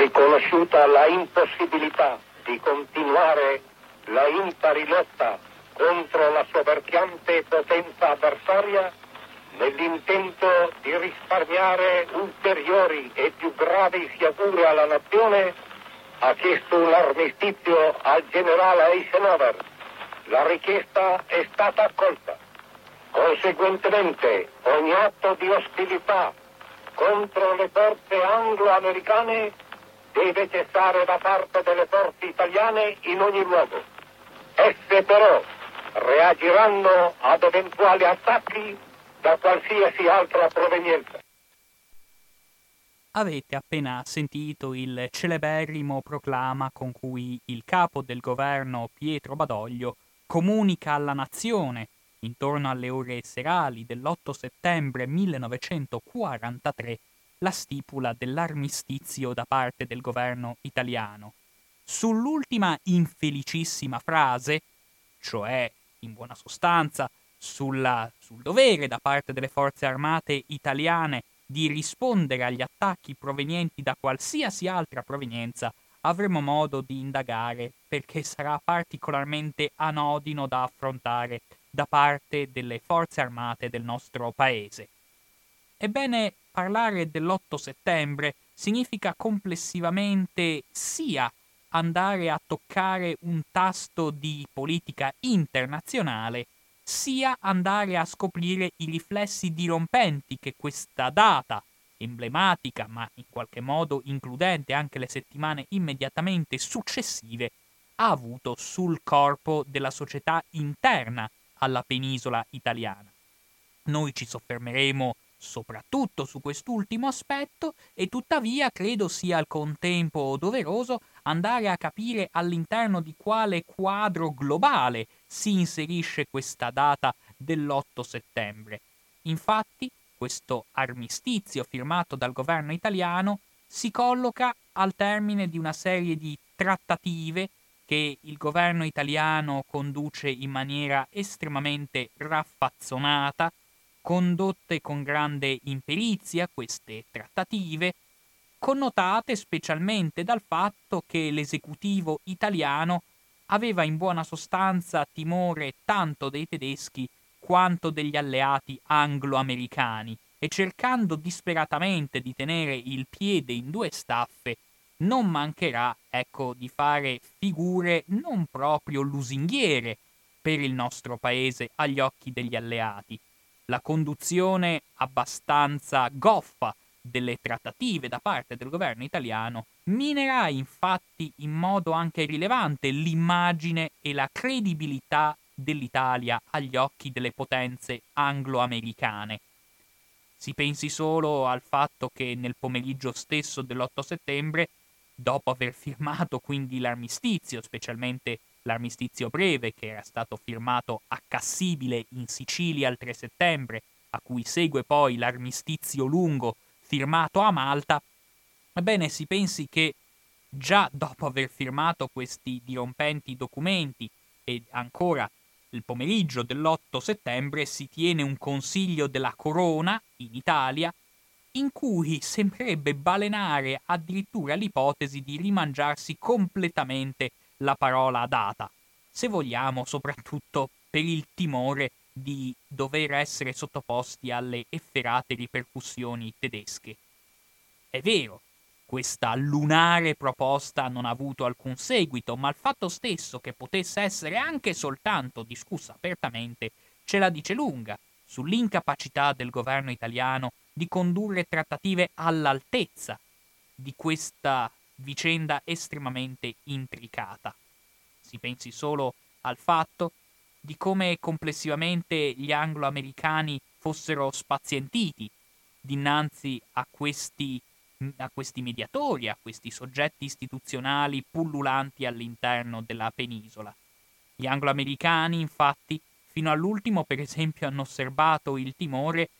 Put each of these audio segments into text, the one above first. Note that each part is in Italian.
riconosciuta la impossibilità di continuare la impari lotta contro la soverchiante potenza avversaria nell'intento di risparmiare ulteriori e più gravi sciagure alla nazione, ha chiesto un armistizio al generale Eisenhower. La richiesta è stata accolta. Conseguentemente, ogni atto di ostilità contro le forze anglo-americane deve cessare da parte delle forze italiane in ogni luogo. Esse però reagiranno ad eventuali attacchi da qualsiasi altra provenienza. Avete appena sentito il celeberrimo proclama con cui il capo del governo Pietro Badoglio comunica alla nazione intorno alle ore serali dell'8 settembre 1943 la stipula dell'armistizio da parte del governo italiano. Sull'ultima infelicissima frase, cioè in buona sostanza sulla, sul dovere da parte delle forze armate italiane di rispondere agli attacchi provenienti da qualsiasi altra provenienza, avremo modo di indagare perché sarà particolarmente anodino da affrontare da parte delle forze armate del nostro paese. Ebbene, parlare dell'8 settembre significa complessivamente sia andare a toccare un tasto di politica internazionale, sia andare a scoprire i riflessi dirompenti che questa data, emblematica ma in qualche modo includente anche le settimane immediatamente successive, ha avuto sul corpo della società interna alla penisola italiana. Noi ci soffermeremo soprattutto su quest'ultimo aspetto e tuttavia credo sia al contempo doveroso andare a capire all'interno di quale quadro globale si inserisce questa data dell'8 settembre. Infatti, questo armistizio firmato dal governo italiano si colloca al termine di una serie di trattative che il governo italiano conduce in maniera estremamente raffazzonata, condotte con grande imperizia queste trattative, connotate specialmente dal fatto che l'esecutivo italiano aveva in buona sostanza timore tanto dei tedeschi quanto degli alleati anglo-americani e cercando disperatamente di tenere il piede in due staffe, non mancherà, ecco, di fare figure non proprio lusinghiere per il nostro paese agli occhi degli alleati, la conduzione abbastanza goffa delle trattative da parte del governo italiano minerà infatti in modo anche rilevante l'immagine e la credibilità dell'Italia agli occhi delle potenze anglo-americane. Si pensi solo al fatto che nel pomeriggio stesso dell'8 settembre, dopo aver firmato quindi l'armistizio, specialmente l'armistizio breve che era stato firmato a Cassibile in Sicilia il 3 settembre, a cui segue poi l'armistizio lungo firmato a Malta, ebbene si pensi che già dopo aver firmato questi dirompenti documenti e ancora il pomeriggio dell'8 settembre si tiene un consiglio della corona in Italia in cui sembrerebbe balenare addirittura l'ipotesi di rimangiarsi completamente la parola data, se vogliamo soprattutto per il timore di dover essere sottoposti alle efferate ripercussioni tedesche. È vero, questa lunare proposta non ha avuto alcun seguito, ma il fatto stesso che potesse essere anche soltanto discussa apertamente ce la dice lunga sull'incapacità del governo italiano di condurre trattative all'altezza di questa vicenda estremamente intricata. Si pensi solo al fatto di come complessivamente gli anglo-americani fossero spazientiti dinanzi a questi, a questi mediatori, a questi soggetti istituzionali pullulanti all'interno della penisola. Gli anglo-americani, infatti, fino all'ultimo, per esempio, hanno osservato il timore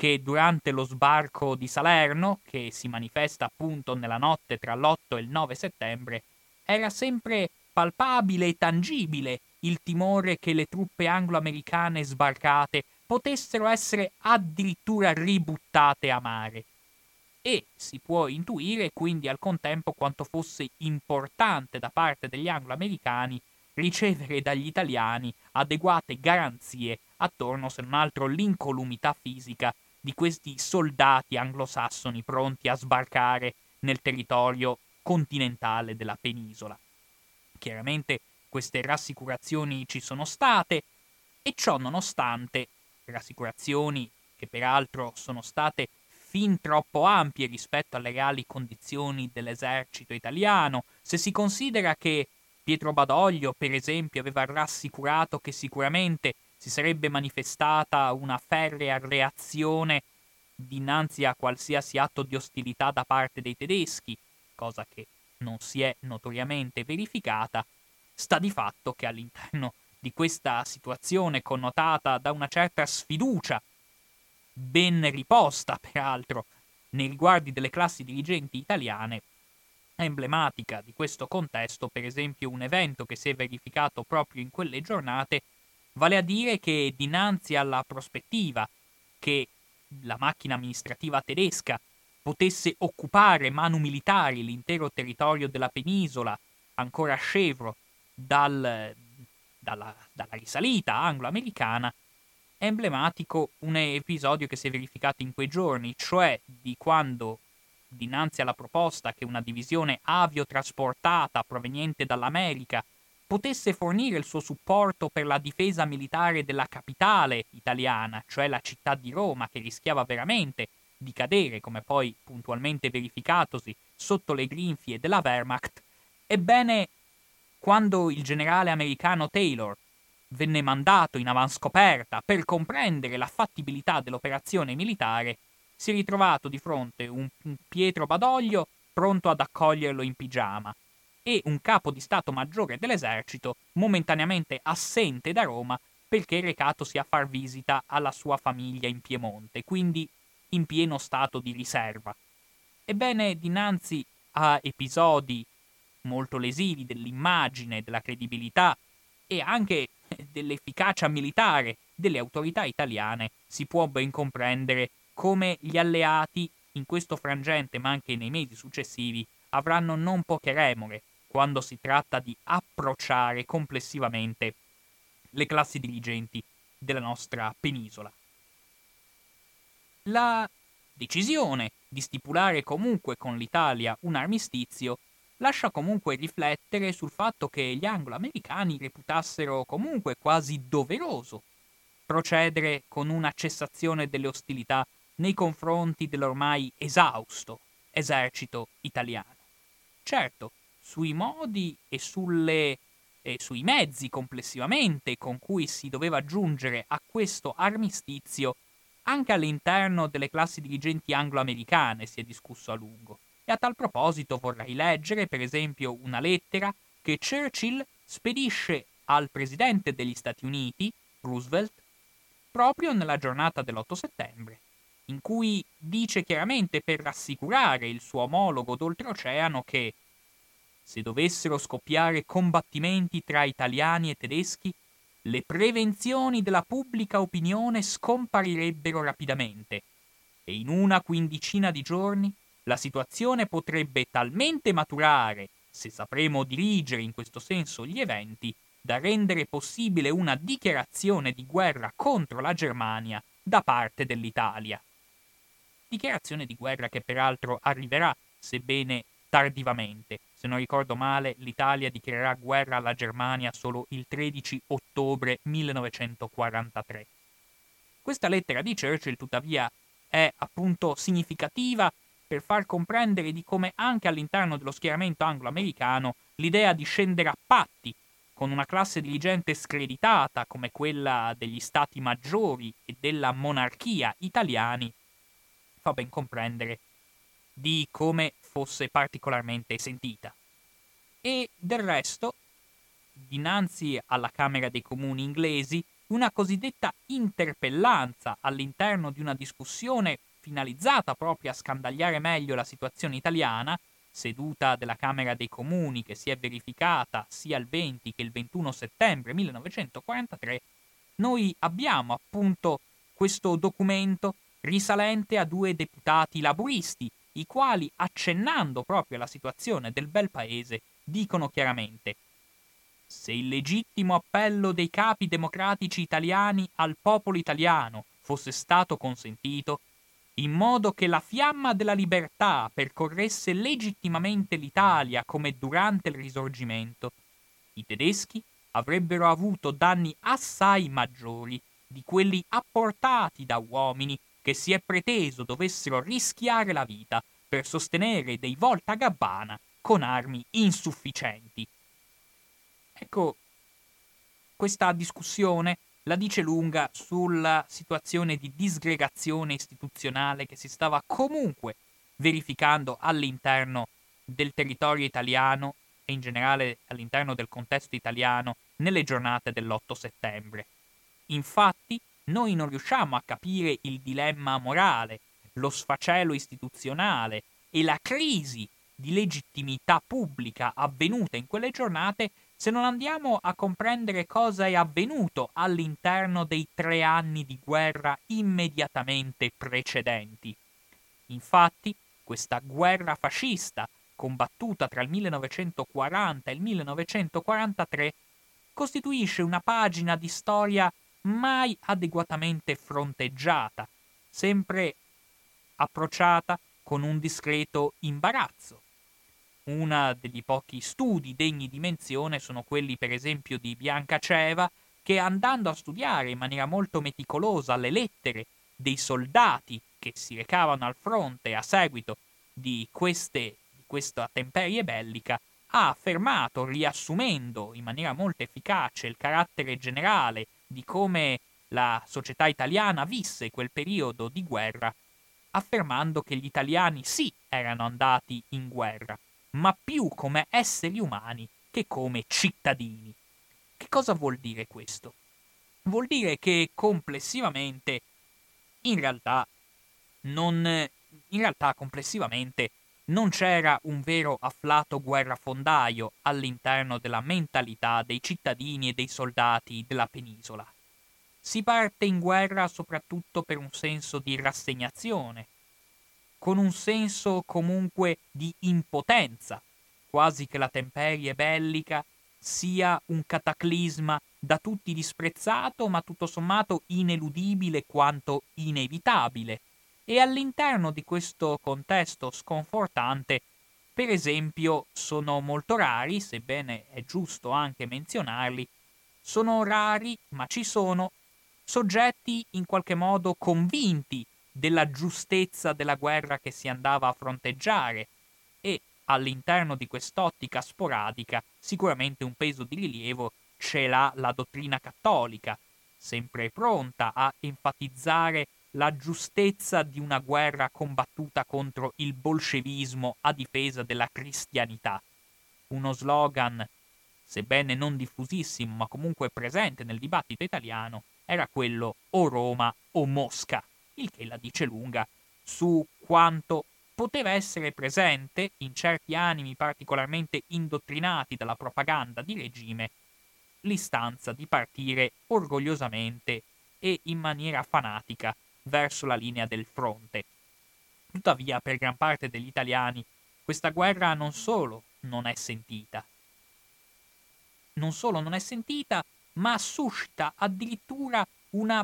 che durante lo sbarco di Salerno, che si manifesta appunto nella notte tra l'8 e il 9 settembre, era sempre palpabile e tangibile il timore che le truppe anglo-americane sbarcate potessero essere addirittura ributtate a mare. e si può intuire quindi al contempo quanto fosse importante da parte degli anglo-americani ricevere dagli italiani adeguate garanzie attorno, se non altro, l'incolumità fisica di questi soldati anglosassoni pronti a sbarcare nel territorio continentale della penisola. Chiaramente queste rassicurazioni ci sono state e ciò nonostante rassicurazioni che peraltro sono state fin troppo ampie rispetto alle reali condizioni dell'esercito italiano, se si considera che Pietro Badoglio, per esempio, aveva rassicurato che sicuramente si sarebbe manifestata una ferrea reazione dinanzi a qualsiasi atto di ostilità da parte dei tedeschi, cosa che non si è notoriamente verificata, sta di fatto che all'interno di questa situazione connotata da una certa sfiducia, ben riposta peraltro nei riguardi delle classi dirigenti italiane, emblematica di questo contesto, per esempio un evento che si è verificato proprio in quelle giornate, vale a dire che dinanzi alla prospettiva che la macchina amministrativa tedesca potesse occupare manu militari l'intero territorio della penisola, ancora scevro dal, dalla, dalla risalita anglo-americana, è emblematico un episodio che si è verificato in quei giorni, cioè di quando, dinanzi alla proposta che una divisione aviotrasportata proveniente dall'America potesse fornire il suo supporto per la difesa militare della capitale italiana, cioè la città di Roma, che rischiava veramente di cadere, come poi puntualmente verificatosi, sotto le grinfie della Wehrmacht, ebbene, quando il generale americano Taylor venne mandato in avanscoperta per comprendere la fattibilità dell'operazione militare, si è ritrovato di fronte un Pietro Badoglio pronto ad accoglierlo in pigiama e un capo di Stato Maggiore dell'esercito momentaneamente assente da Roma perché recatosi a far visita alla sua famiglia in Piemonte, quindi in pieno stato di riserva. Ebbene, dinanzi a episodi molto lesivi dell'immagine, della credibilità e anche dell'efficacia militare delle autorità italiane, si può ben comprendere come gli alleati in questo frangente, ma anche nei mesi successivi, avranno non poche remore quando si tratta di approcciare complessivamente le classi dirigenti della nostra penisola. La decisione di stipulare comunque con l'Italia un armistizio lascia comunque riflettere sul fatto che gli anglo-americani reputassero comunque quasi doveroso procedere con una cessazione delle ostilità nei confronti dell'ormai esausto esercito italiano. Certo, sui modi e, sulle, e sui mezzi complessivamente con cui si doveva giungere a questo armistizio, anche all'interno delle classi dirigenti anglo-americane si è discusso a lungo. E a tal proposito vorrei leggere, per esempio, una lettera che Churchill spedisce al presidente degli Stati Uniti, Roosevelt, proprio nella giornata dell'8 settembre, in cui dice chiaramente per rassicurare il suo omologo d'oltreoceano che se dovessero scoppiare combattimenti tra italiani e tedeschi, le prevenzioni della pubblica opinione scomparirebbero rapidamente e in una quindicina di giorni la situazione potrebbe talmente maturare, se sapremo dirigere in questo senso gli eventi, da rendere possibile una dichiarazione di guerra contro la Germania da parte dell'Italia. Dichiarazione di guerra che peraltro arriverà, sebbene tardivamente. Se non ricordo male, l'Italia dichiarerà guerra alla Germania solo il 13 ottobre 1943. Questa lettera di Churchill, tuttavia, è appunto significativa per far comprendere di come anche all'interno dello schieramento anglo-americano l'idea di scendere a patti con una classe dirigente screditata come quella degli stati maggiori e della monarchia italiani fa ben comprendere di come fosse particolarmente sentita. E del resto, dinanzi alla Camera dei Comuni inglesi, una cosiddetta interpellanza all'interno di una discussione finalizzata proprio a scandagliare meglio la situazione italiana, seduta della Camera dei Comuni che si è verificata sia il 20 che il 21 settembre 1943, noi abbiamo appunto questo documento risalente a due deputati laburisti i quali, accennando proprio alla situazione del bel paese, dicono chiaramente se il legittimo appello dei capi democratici italiani al popolo italiano fosse stato consentito, in modo che la fiamma della libertà percorresse legittimamente l'Italia come durante il risorgimento, i tedeschi avrebbero avuto danni assai maggiori di quelli apportati da uomini che si è preteso dovessero rischiare la vita per sostenere dei volta gabbana con armi insufficienti. Ecco, questa discussione la dice lunga sulla situazione di disgregazione istituzionale che si stava comunque verificando all'interno del territorio italiano e in generale all'interno del contesto italiano nelle giornate dell'8 settembre. Infatti, noi non riusciamo a capire il dilemma morale, lo sfacelo istituzionale e la crisi di legittimità pubblica avvenuta in quelle giornate se non andiamo a comprendere cosa è avvenuto all'interno dei tre anni di guerra immediatamente precedenti. Infatti, questa guerra fascista, combattuta tra il 1940 e il 1943, costituisce una pagina di storia mai adeguatamente fronteggiata, sempre approcciata con un discreto imbarazzo. Uno degli pochi studi degni di menzione sono quelli per esempio di Bianca Ceva, che andando a studiare in maniera molto meticolosa le lettere dei soldati che si recavano al fronte a seguito di, queste, di questa temperie bellica, ha affermato, riassumendo in maniera molto efficace il carattere generale di come la società italiana visse quel periodo di guerra, affermando che gli italiani sì erano andati in guerra, ma più come esseri umani che come cittadini. Che cosa vuol dire questo? Vuol dire che complessivamente, in realtà, non, in realtà complessivamente non c'era un vero afflato guerrafondaio all'interno della mentalità dei cittadini e dei soldati della penisola. Si parte in guerra soprattutto per un senso di rassegnazione, con un senso comunque di impotenza, quasi che la temperie bellica sia un cataclisma da tutti disprezzato, ma tutto sommato ineludibile quanto inevitabile. E all'interno di questo contesto sconfortante, per esempio, sono molto rari, sebbene è giusto anche menzionarli, sono rari, ma ci sono, soggetti in qualche modo convinti della giustezza della guerra che si andava a fronteggiare e all'interno di quest'ottica sporadica sicuramente un peso di rilievo ce l'ha la dottrina cattolica, sempre pronta a enfatizzare la giustezza di una guerra combattuta contro il bolscevismo a difesa della cristianità. Uno slogan, sebbene non diffusissimo ma comunque presente nel dibattito italiano, era quello o Roma o Mosca il che la dice lunga su quanto poteva essere presente in certi animi particolarmente indottrinati dalla propaganda di regime l'istanza di partire orgogliosamente e in maniera fanatica verso la linea del fronte. Tuttavia, per gran parte degli italiani, questa guerra non solo non è sentita, non solo non è sentita, ma suscita addirittura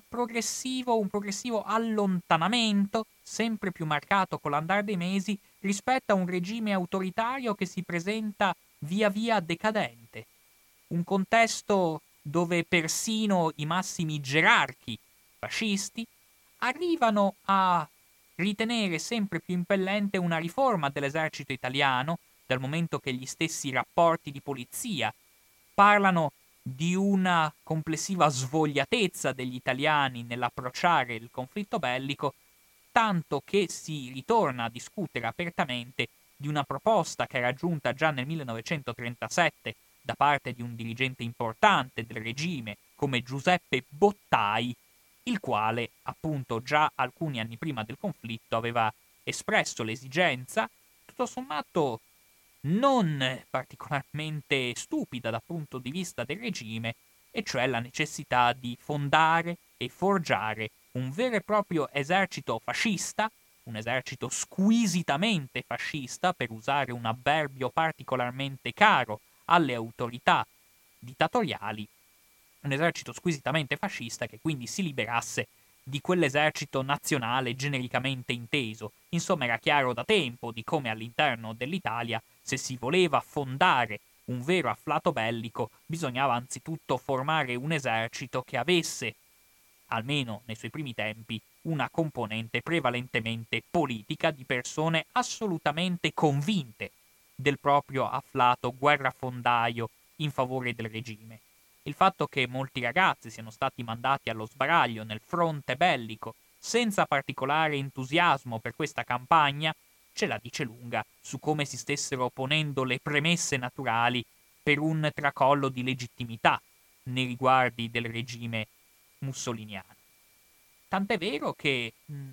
progressivo, un progressivo allontanamento, sempre più marcato con l'andare dei mesi, rispetto a un regime autoritario che si presenta via via decadente. Un contesto dove persino i massimi gerarchi fascisti arrivano a ritenere sempre più impellente una riforma dell'esercito italiano, dal momento che gli stessi rapporti di polizia parlano di una complessiva svogliatezza degli italiani nell'approcciare il conflitto bellico, tanto che si ritorna a discutere apertamente di una proposta che era giunta già nel 1937 da parte di un dirigente importante del regime come Giuseppe Bottai, il quale appunto già alcuni anni prima del conflitto aveva espresso l'esigenza, tutto sommato non particolarmente stupida dal punto di vista del regime, e cioè la necessità di fondare e forgiare un vero e proprio esercito fascista un esercito squisitamente fascista, per usare un avverbio particolarmente caro alle autorità dittatoriali, un esercito squisitamente fascista che quindi si liberasse di quell'esercito nazionale genericamente inteso. Insomma, era chiaro da tempo di come all'interno dell'Italia, se si voleva fondare un vero afflato bellico, bisognava anzitutto formare un esercito che avesse, almeno nei suoi primi tempi, una componente prevalentemente politica di persone assolutamente convinte del proprio afflato guerrafondaio in favore del regime. Il fatto che molti ragazzi siano stati mandati allo sbaraglio nel fronte bellico senza particolare entusiasmo per questa campagna ce la dice lunga su come si stessero ponendo le premesse naturali per un tracollo di legittimità nei riguardi del regime mussoliniano. Tant'è vero che, mh,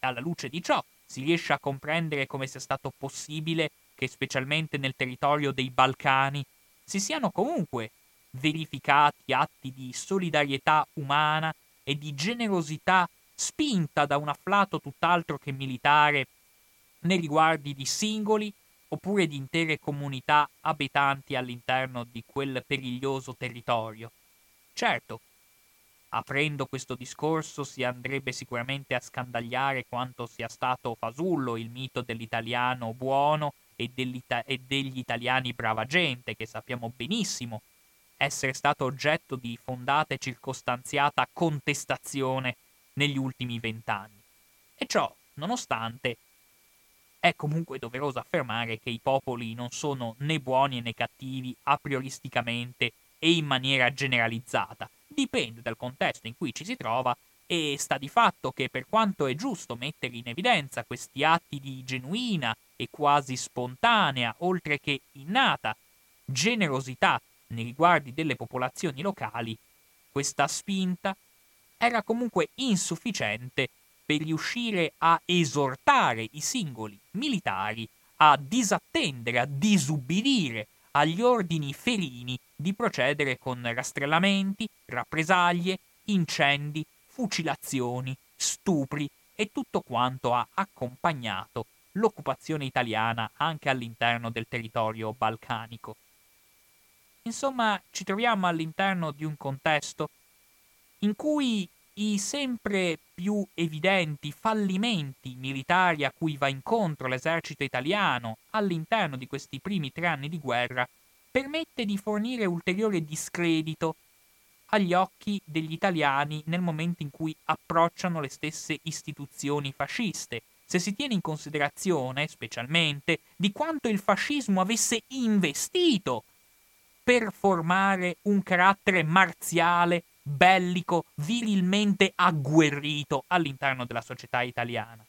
alla luce di ciò, si riesce a comprendere come sia stato possibile che, specialmente nel territorio dei Balcani, si siano comunque verificati atti di solidarietà umana e di generosità spinta da un afflato tutt'altro che militare nei riguardi di singoli oppure di intere comunità abitanti all'interno di quel periglioso territorio. Certo, aprendo questo discorso si andrebbe sicuramente a scandagliare quanto sia stato fasullo il mito dell'italiano buono e, e degli italiani brava gente, che sappiamo benissimo essere stato oggetto di fondata e circostanziata contestazione negli ultimi vent'anni. E ciò, nonostante, è comunque doveroso affermare che i popoli non sono né buoni né cattivi a prioristicamente e in maniera generalizzata. Dipende dal contesto in cui ci si trova e sta di fatto che per quanto è giusto mettere in evidenza questi atti di genuina e quasi spontanea, oltre che innata, generosità nei riguardi delle popolazioni locali, questa spinta era comunque insufficiente per riuscire a esortare i singoli militari a disattendere, a disubbidire agli ordini felini di procedere con rastrellamenti, rappresaglie, incendi, fucilazioni, stupri e tutto quanto ha accompagnato l'occupazione italiana anche all'interno del territorio balcanico. Insomma, ci troviamo all'interno di un contesto in cui i sempre più evidenti fallimenti militari a cui va incontro l'esercito italiano all'interno di questi primi tre anni di guerra permette di fornire ulteriore discredito agli occhi degli italiani nel momento in cui approcciano le stesse istituzioni fasciste, se si tiene in considerazione, specialmente, di quanto il fascismo avesse investito per formare un carattere marziale, bellico, virilmente agguerrito all'interno della società italiana.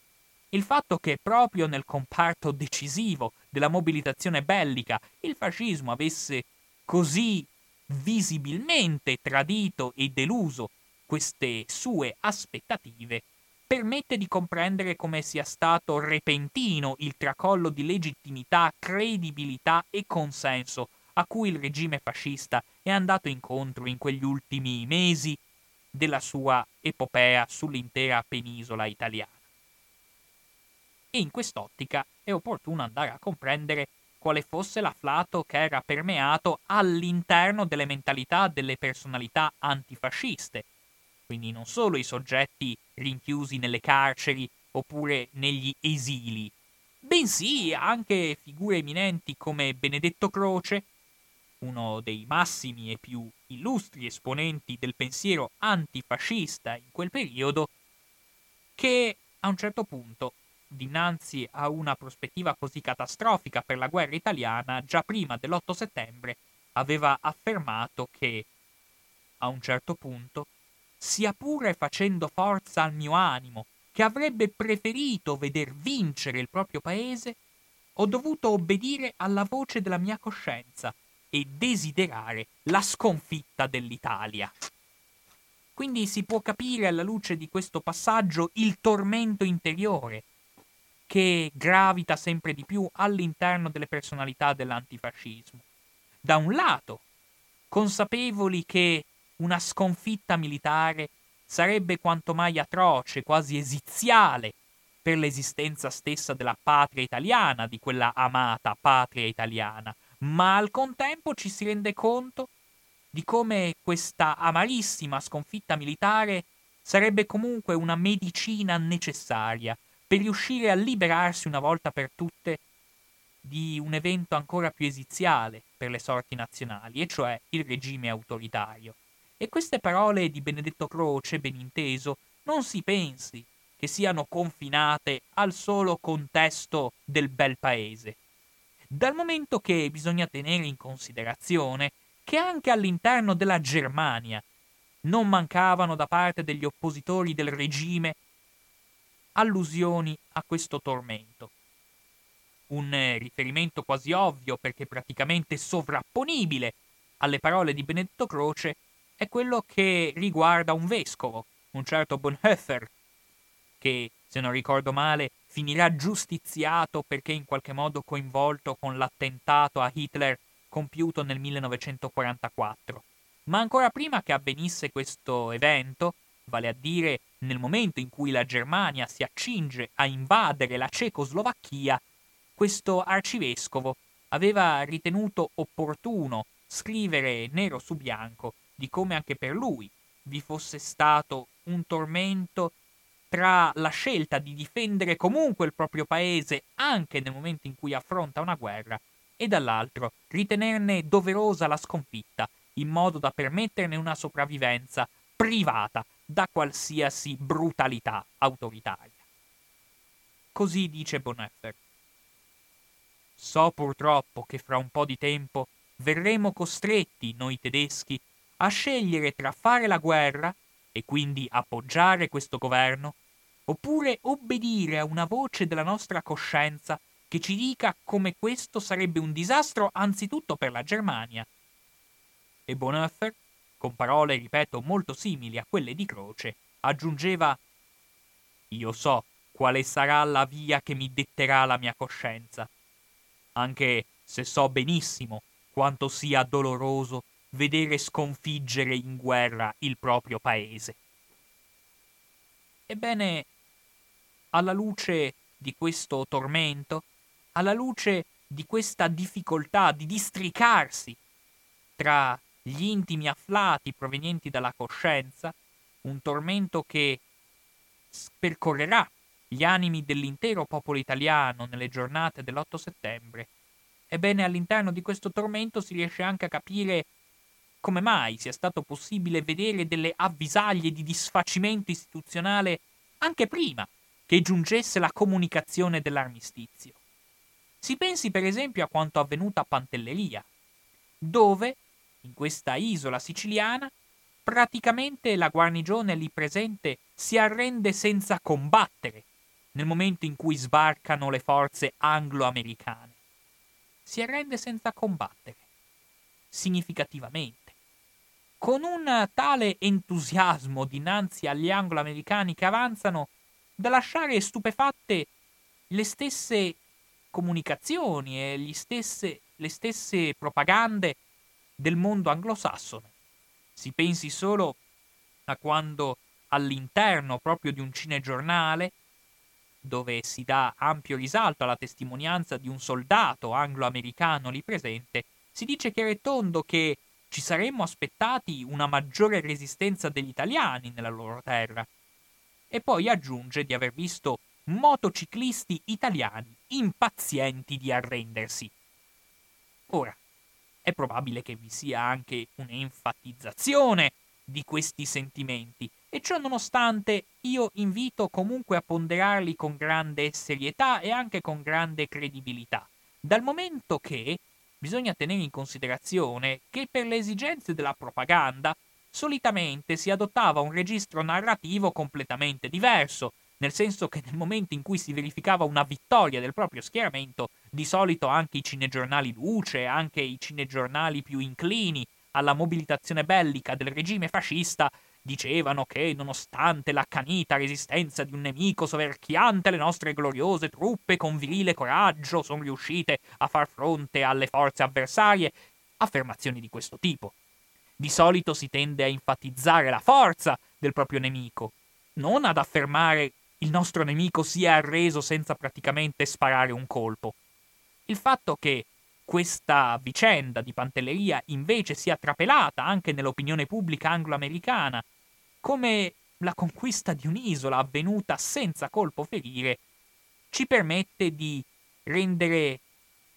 Il fatto che proprio nel comparto decisivo della mobilitazione bellica il fascismo avesse così visibilmente tradito e deluso queste sue aspettative permette di comprendere come sia stato repentino il tracollo di legittimità, credibilità e consenso a cui il regime fascista è andato incontro in quegli ultimi mesi della sua epopea sull'intera penisola italiana. E in quest'ottica è opportuno andare a comprendere quale fosse l'afflato che era permeato all'interno delle mentalità delle personalità antifasciste, quindi non solo i soggetti rinchiusi nelle carceri oppure negli esili, bensì anche figure eminenti come Benedetto Croce, uno dei massimi e più illustri esponenti del pensiero antifascista in quel periodo, che a un certo punto, dinanzi a una prospettiva così catastrofica per la guerra italiana, già prima dell'8 settembre aveva affermato che, a un certo punto, sia pure facendo forza al mio animo, che avrebbe preferito veder vincere il proprio paese, ho dovuto obbedire alla voce della mia coscienza e desiderare la sconfitta dell'Italia. Quindi si può capire alla luce di questo passaggio il tormento interiore che gravita sempre di più all'interno delle personalità dell'antifascismo. Da un lato, consapevoli che una sconfitta militare sarebbe quanto mai atroce, quasi esiziale, per l'esistenza stessa della patria italiana, di quella amata patria italiana, ma al contempo ci si rende conto di come questa amarissima sconfitta militare sarebbe comunque una medicina necessaria per riuscire a liberarsi una volta per tutte di un evento ancora più esiziale per le sorti nazionali, e cioè il regime autoritario. E queste parole di Benedetto Croce, ben inteso, non si pensi che siano confinate al solo contesto del bel paese, dal momento che bisogna tenere in considerazione che anche all'interno della Germania non mancavano da parte degli oppositori del regime allusioni a questo tormento. Un eh, riferimento quasi ovvio perché praticamente sovrapponibile alle parole di Benedetto Croce è quello che riguarda un vescovo, un certo Bonhoeffer, che, se non ricordo male, finirà giustiziato perché in qualche modo coinvolto con l'attentato a Hitler compiuto nel 1944. Ma ancora prima che avvenisse questo evento, vale a dire nel momento in cui la Germania si accinge a invadere la Cecoslovacchia, questo arcivescovo aveva ritenuto opportuno scrivere nero su bianco di come anche per lui vi fosse stato un tormento tra la scelta di difendere comunque il proprio paese anche nel momento in cui affronta una guerra e dall'altro ritenerne doverosa la sconfitta in modo da permetterne una sopravvivenza privata da qualsiasi brutalità autoritaria. Così dice Bonhoeffer. So purtroppo che fra un po' di tempo verremo costretti, noi tedeschi, a scegliere tra fare la guerra e quindi appoggiare questo governo oppure obbedire a una voce della nostra coscienza che ci dica come questo sarebbe un disastro anzitutto per la Germania. E Bonhoeffer, con parole, ripeto, molto simili a quelle di Croce, aggiungeva Io so quale sarà la via che mi detterà la mia coscienza, anche se so benissimo quanto sia doloroso vedere sconfiggere in guerra il proprio paese. Ebbene, alla luce di questo tormento, alla luce di questa difficoltà di districarsi tra gli intimi afflati provenienti dalla coscienza, un tormento che percorrerà gli animi dell'intero popolo italiano nelle giornate dell'8 settembre, ebbene all'interno di questo tormento si riesce anche a capire come mai sia stato possibile vedere delle avvisaglie di disfacimento istituzionale anche prima che giungesse la comunicazione dell'armistizio. Si pensi per esempio a quanto avvenuto a Pantelleria, dove, in questa isola siciliana, praticamente la guarnigione lì presente si arrende senza combattere nel momento in cui sbarcano le forze anglo-americane. Si arrende senza combattere, significativamente con un tale entusiasmo dinanzi agli anglo-americani che avanzano da lasciare stupefatte le stesse comunicazioni e stesse, le stesse propagande del mondo anglosassone. Si pensi solo a quando all'interno proprio di un cinegiornale, dove si dà ampio risalto alla testimonianza di un soldato anglo-americano lì presente, si dice chiaro e tondo che ci saremmo aspettati una maggiore resistenza degli italiani nella loro terra. E poi aggiunge di aver visto motociclisti italiani impazienti di arrendersi. Ora, è probabile che vi sia anche un'enfatizzazione di questi sentimenti e ciò nonostante io invito comunque a ponderarli con grande serietà e anche con grande credibilità, dal momento che bisogna tenere in considerazione che per le esigenze della propaganda solitamente si adottava un registro narrativo completamente diverso, nel senso che nel momento in cui si verificava una vittoria del proprio schieramento, di solito anche i cinegiornali luce, anche i cinegiornali più inclini alla mobilitazione bellica del regime fascista, dicevano che, nonostante l'accanita resistenza di un nemico soverchiante, le nostre gloriose truppe con virile coraggio sono riuscite a far fronte alle forze avversarie. Affermazioni di questo tipo. Di solito si tende a enfatizzare la forza del proprio nemico, non ad affermare il nostro nemico si è arreso senza praticamente sparare un colpo. Il fatto che questa vicenda di Pantelleria invece sia trapelata anche nell'opinione pubblica anglo-americana come la conquista di un'isola avvenuta senza colpo ferire, ci permette di rendere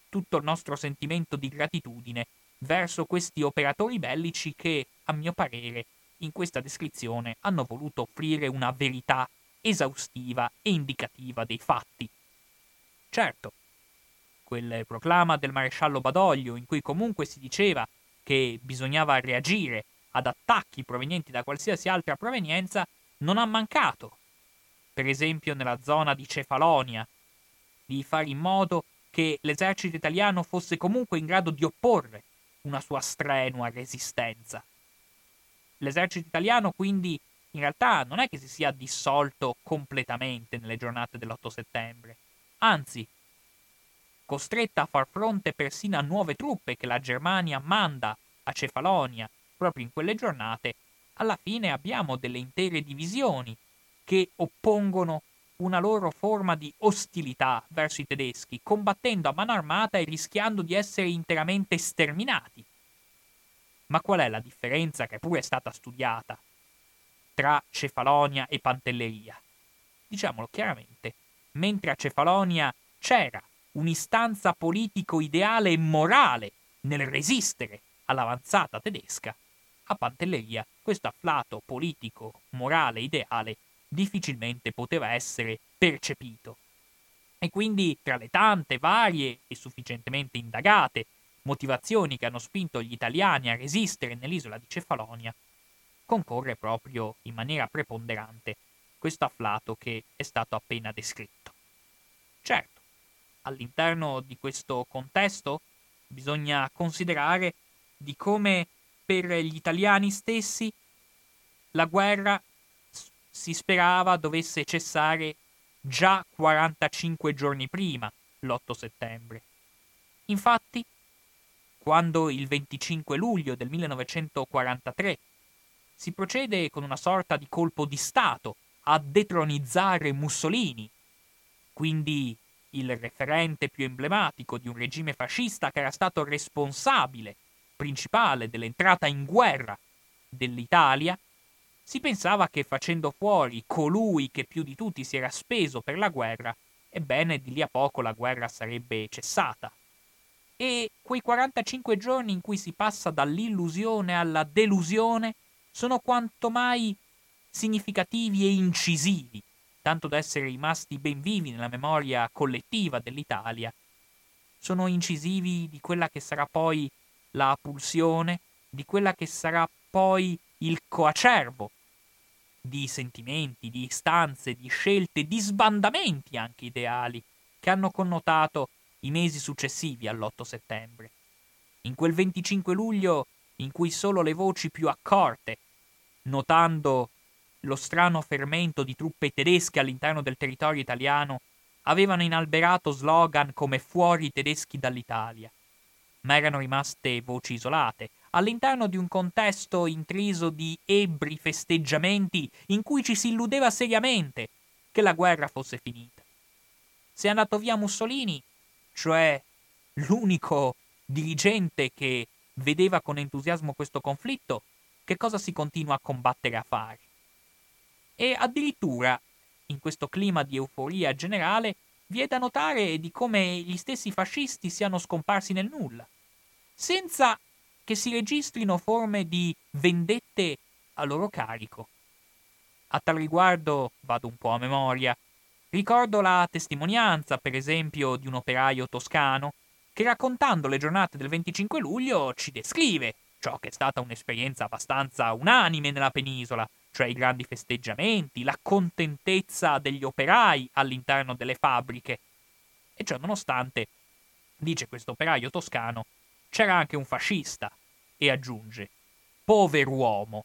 tutto il nostro sentimento di gratitudine verso questi operatori bellici che, a mio parere, in questa descrizione hanno voluto offrire una verità esaustiva e indicativa dei fatti. Certo, quel proclama del maresciallo Badoglio in cui comunque si diceva che bisognava reagire ad attacchi provenienti da qualsiasi altra provenienza, non ha mancato, per esempio nella zona di Cefalonia, di fare in modo che l'esercito italiano fosse comunque in grado di opporre una sua strenua resistenza. L'esercito italiano quindi in realtà non è che si sia dissolto completamente nelle giornate dell'8 settembre, anzi, costretta a far fronte persino a nuove truppe che la Germania manda a Cefalonia proprio in quelle giornate, alla fine abbiamo delle intere divisioni che oppongono una loro forma di ostilità verso i tedeschi, combattendo a mano armata e rischiando di essere interamente sterminati. Ma qual è la differenza che pure è stata studiata tra Cefalonia e Pantelleria? Diciamolo chiaramente, mentre a Cefalonia c'era un'istanza politico-ideale e morale nel resistere all'avanzata tedesca, a Pantelleria questo afflato politico, morale, ideale difficilmente poteva essere percepito. E quindi tra le tante varie e sufficientemente indagate motivazioni che hanno spinto gli italiani a resistere nell'isola di Cefalonia, concorre proprio in maniera preponderante questo afflato che è stato appena descritto. Certo, all'interno di questo contesto bisogna considerare di come per gli italiani stessi la guerra si sperava dovesse cessare già 45 giorni prima, l'8 settembre. Infatti, quando il 25 luglio del 1943 si procede con una sorta di colpo di Stato a detronizzare Mussolini, quindi il referente più emblematico di un regime fascista che era stato responsabile principale dell'entrata in guerra dell'Italia, si pensava che facendo fuori colui che più di tutti si era speso per la guerra, ebbene di lì a poco la guerra sarebbe cessata. E quei 45 giorni in cui si passa dall'illusione alla delusione sono quanto mai significativi e incisivi, tanto da essere rimasti ben vivi nella memoria collettiva dell'Italia. Sono incisivi di quella che sarà poi la pulsione, di quella che sarà poi il coacervo di sentimenti, di istanze, di scelte, di sbandamenti anche ideali che hanno connotato i mesi successivi all'8 settembre. In quel 25 luglio in cui solo le voci più accorte, notando lo strano fermento di truppe tedesche all'interno del territorio italiano, avevano inalberato slogan come fuori i tedeschi dall'Italia, ma erano rimaste voci isolate, all'interno di un contesto intriso di ebbri festeggiamenti in cui ci si illudeva seriamente che la guerra fosse finita. Se è andato via Mussolini, cioè l'unico dirigente che vedeva con entusiasmo questo conflitto, che cosa si continua a combattere a fare? E addirittura, in questo clima di euforia generale, vi è da notare di come gli stessi fascisti siano scomparsi nel nulla senza che si registrino forme di vendette a loro carico. A tal riguardo vado un po' a memoria. Ricordo la testimonianza, per esempio, di un operaio toscano che raccontando le giornate del 25 luglio ci descrive ciò che è stata un'esperienza abbastanza unanime nella penisola, cioè i grandi festeggiamenti, la contentezza degli operai all'interno delle fabbriche. E ciò nonostante, dice questo operaio toscano, c'era anche un fascista e aggiunge pover'uomo.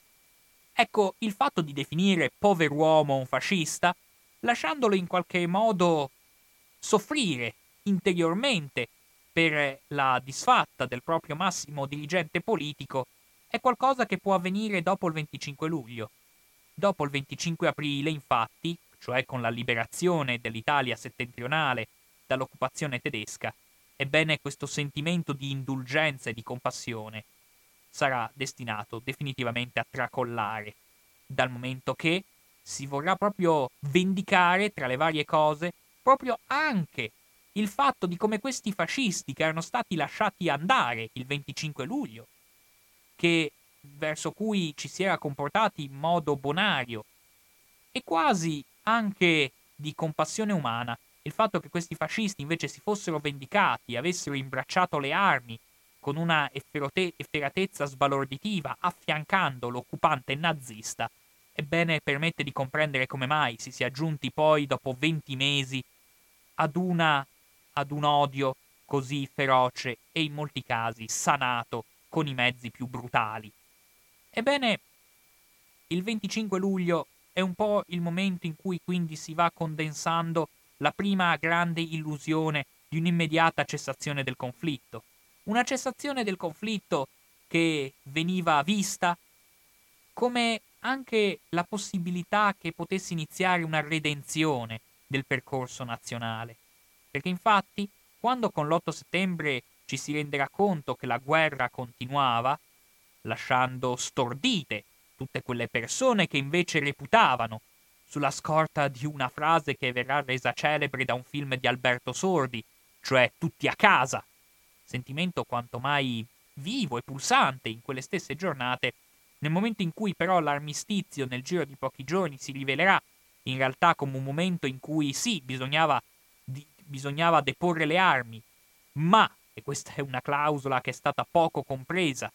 Ecco, il fatto di definire pover'uomo un fascista, lasciandolo in qualche modo soffrire interiormente per la disfatta del proprio massimo dirigente politico, è qualcosa che può avvenire dopo il 25 luglio. Dopo il 25 aprile, infatti, cioè con la liberazione dell'Italia settentrionale dall'occupazione tedesca, ebbene questo sentimento di indulgenza e di compassione sarà destinato definitivamente a tracollare, dal momento che si vorrà proprio vendicare tra le varie cose proprio anche il fatto di come questi fascisti che erano stati lasciati andare il 25 luglio, che verso cui ci si era comportati in modo bonario e quasi anche di compassione umana, il fatto che questi fascisti invece si fossero vendicati, avessero imbracciato le armi con una efferote- efferatezza sbalorditiva, affiancando l'occupante nazista, ebbene permette di comprendere come mai si sia giunti poi, dopo 20 mesi, ad, una, ad un odio così feroce e in molti casi sanato con i mezzi più brutali. Ebbene, il 25 luglio è un po' il momento in cui quindi si va condensando la prima grande illusione di un'immediata cessazione del conflitto. Una cessazione del conflitto che veniva vista come anche la possibilità che potesse iniziare una redenzione del percorso nazionale. Perché infatti, quando con l'8 settembre ci si renderà conto che la guerra continuava, lasciando stordite tutte quelle persone che invece reputavano, sulla scorta di una frase che verrà resa celebre da un film di Alberto Sordi, cioè tutti a casa, sentimento quanto mai vivo e pulsante in quelle stesse giornate, nel momento in cui però l'armistizio nel giro di pochi giorni si rivelerà in realtà come un momento in cui sì, bisognava, di, bisognava deporre le armi, ma, e questa è una clausola che è stata poco compresa,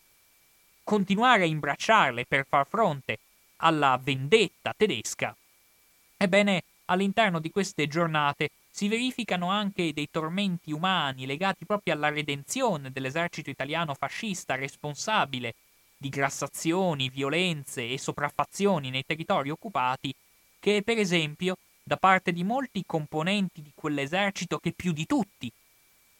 continuare a imbracciarle per far fronte alla vendetta tedesca, ebbene, all'interno di queste giornate si verificano anche dei tormenti umani legati proprio alla redenzione dell'esercito italiano fascista responsabile di grassazioni, violenze e sopraffazioni nei territori occupati, che per esempio da parte di molti componenti di quell'esercito che più di tutti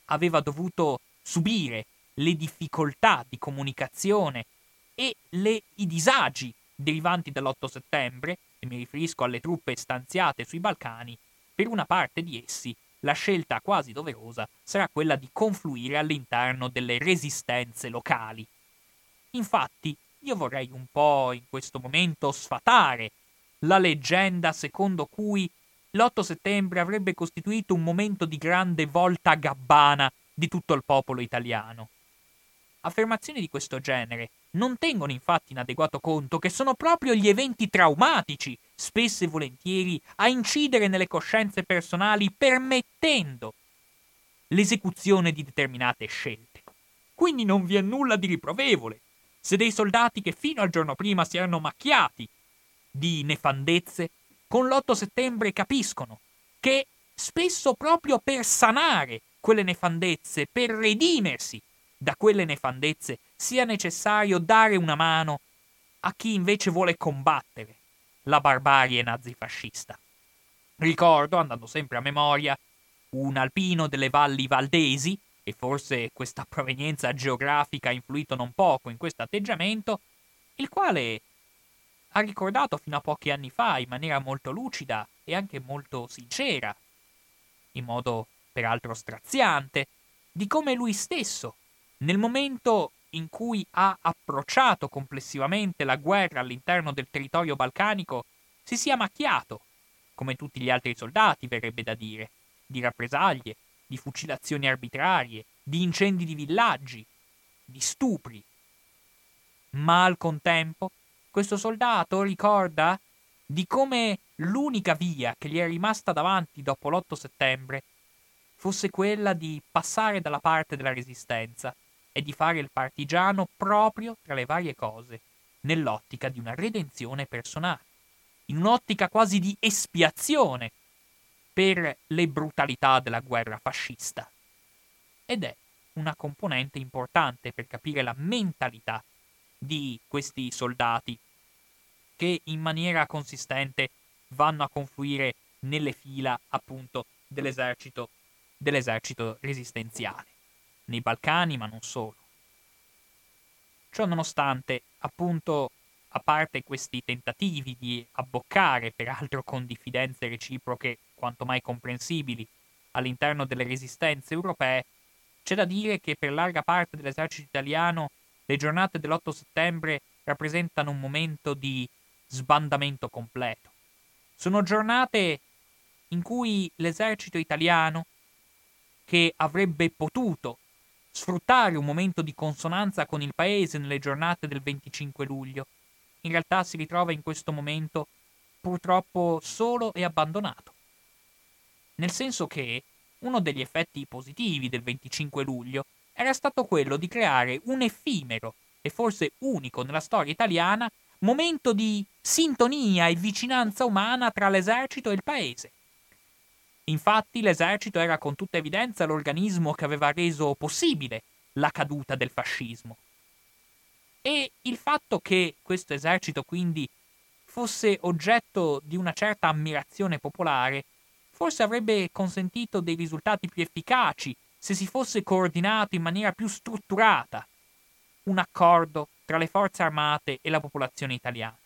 aveva dovuto subire le difficoltà di comunicazione e le, i disagi derivanti dall'8 settembre, e mi riferisco alle truppe stanziate sui Balcani, per una parte di essi la scelta quasi doverosa sarà quella di confluire all'interno delle resistenze locali. Infatti, io vorrei un po' in questo momento sfatare la leggenda secondo cui l'8 settembre avrebbe costituito un momento di grande volta gabbana di tutto il popolo italiano. Affermazioni di questo genere non tengono infatti in adeguato conto che sono proprio gli eventi traumatici, spesso e volentieri, a incidere nelle coscienze personali permettendo l'esecuzione di determinate scelte. Quindi non vi è nulla di riprovevole se dei soldati che fino al giorno prima si erano macchiati di nefandezze, con l'8 settembre capiscono che spesso proprio per sanare quelle nefandezze, per redimersi da quelle nefandezze, sia necessario dare una mano a chi invece vuole combattere la barbarie nazifascista. Ricordo, andando sempre a memoria, un alpino delle valli valdesi, e forse questa provenienza geografica ha influito non poco in questo atteggiamento, il quale ha ricordato fino a pochi anni fa in maniera molto lucida e anche molto sincera, in modo peraltro straziante, di come lui stesso, nel momento in cui ha approcciato complessivamente la guerra all'interno del territorio balcanico, si sia macchiato, come tutti gli altri soldati, verrebbe da dire, di rappresaglie, di fucilazioni arbitrarie, di incendi di villaggi, di stupri. Ma al contempo, questo soldato ricorda di come l'unica via che gli è rimasta davanti dopo l'8 settembre fosse quella di passare dalla parte della resistenza e di fare il partigiano proprio tra le varie cose, nell'ottica di una redenzione personale, in un'ottica quasi di espiazione per le brutalità della guerra fascista. Ed è una componente importante per capire la mentalità di questi soldati che in maniera consistente vanno a confluire nelle fila appunto dell'esercito, dell'esercito resistenziale nei Balcani, ma non solo. Ciò nonostante, appunto, a parte questi tentativi di abboccare, peraltro con diffidenze reciproche quanto mai comprensibili, all'interno delle resistenze europee, c'è da dire che per larga parte dell'esercito italiano le giornate dell'8 settembre rappresentano un momento di sbandamento completo. Sono giornate in cui l'esercito italiano, che avrebbe potuto sfruttare un momento di consonanza con il paese nelle giornate del 25 luglio, in realtà si ritrova in questo momento purtroppo solo e abbandonato. Nel senso che uno degli effetti positivi del 25 luglio era stato quello di creare un effimero e forse unico nella storia italiana momento di sintonia e vicinanza umana tra l'esercito e il paese. Infatti l'esercito era con tutta evidenza l'organismo che aveva reso possibile la caduta del fascismo. E il fatto che questo esercito quindi fosse oggetto di una certa ammirazione popolare forse avrebbe consentito dei risultati più efficaci se si fosse coordinato in maniera più strutturata un accordo tra le forze armate e la popolazione italiana.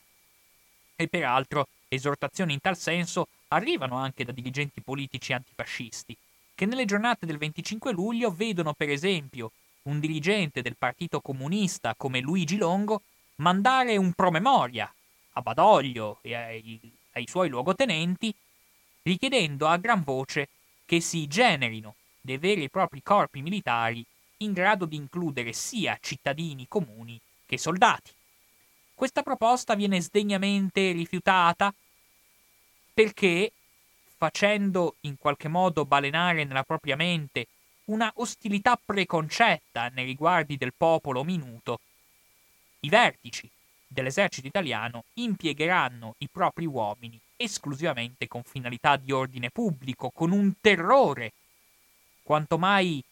E peraltro esortazioni in tal senso arrivano anche da dirigenti politici antifascisti, che nelle giornate del 25 luglio vedono per esempio un dirigente del Partito Comunista come Luigi Longo mandare un promemoria a Badoglio e ai, ai suoi luogotenenti, richiedendo a gran voce che si generino dei veri e propri corpi militari in grado di includere sia cittadini comuni che soldati. Questa proposta viene sdegnamente rifiutata perché, facendo in qualche modo balenare nella propria mente una ostilità preconcetta nei riguardi del popolo minuto, i vertici dell'esercito italiano impiegheranno i propri uomini esclusivamente con finalità di ordine pubblico, con un terrore quanto mai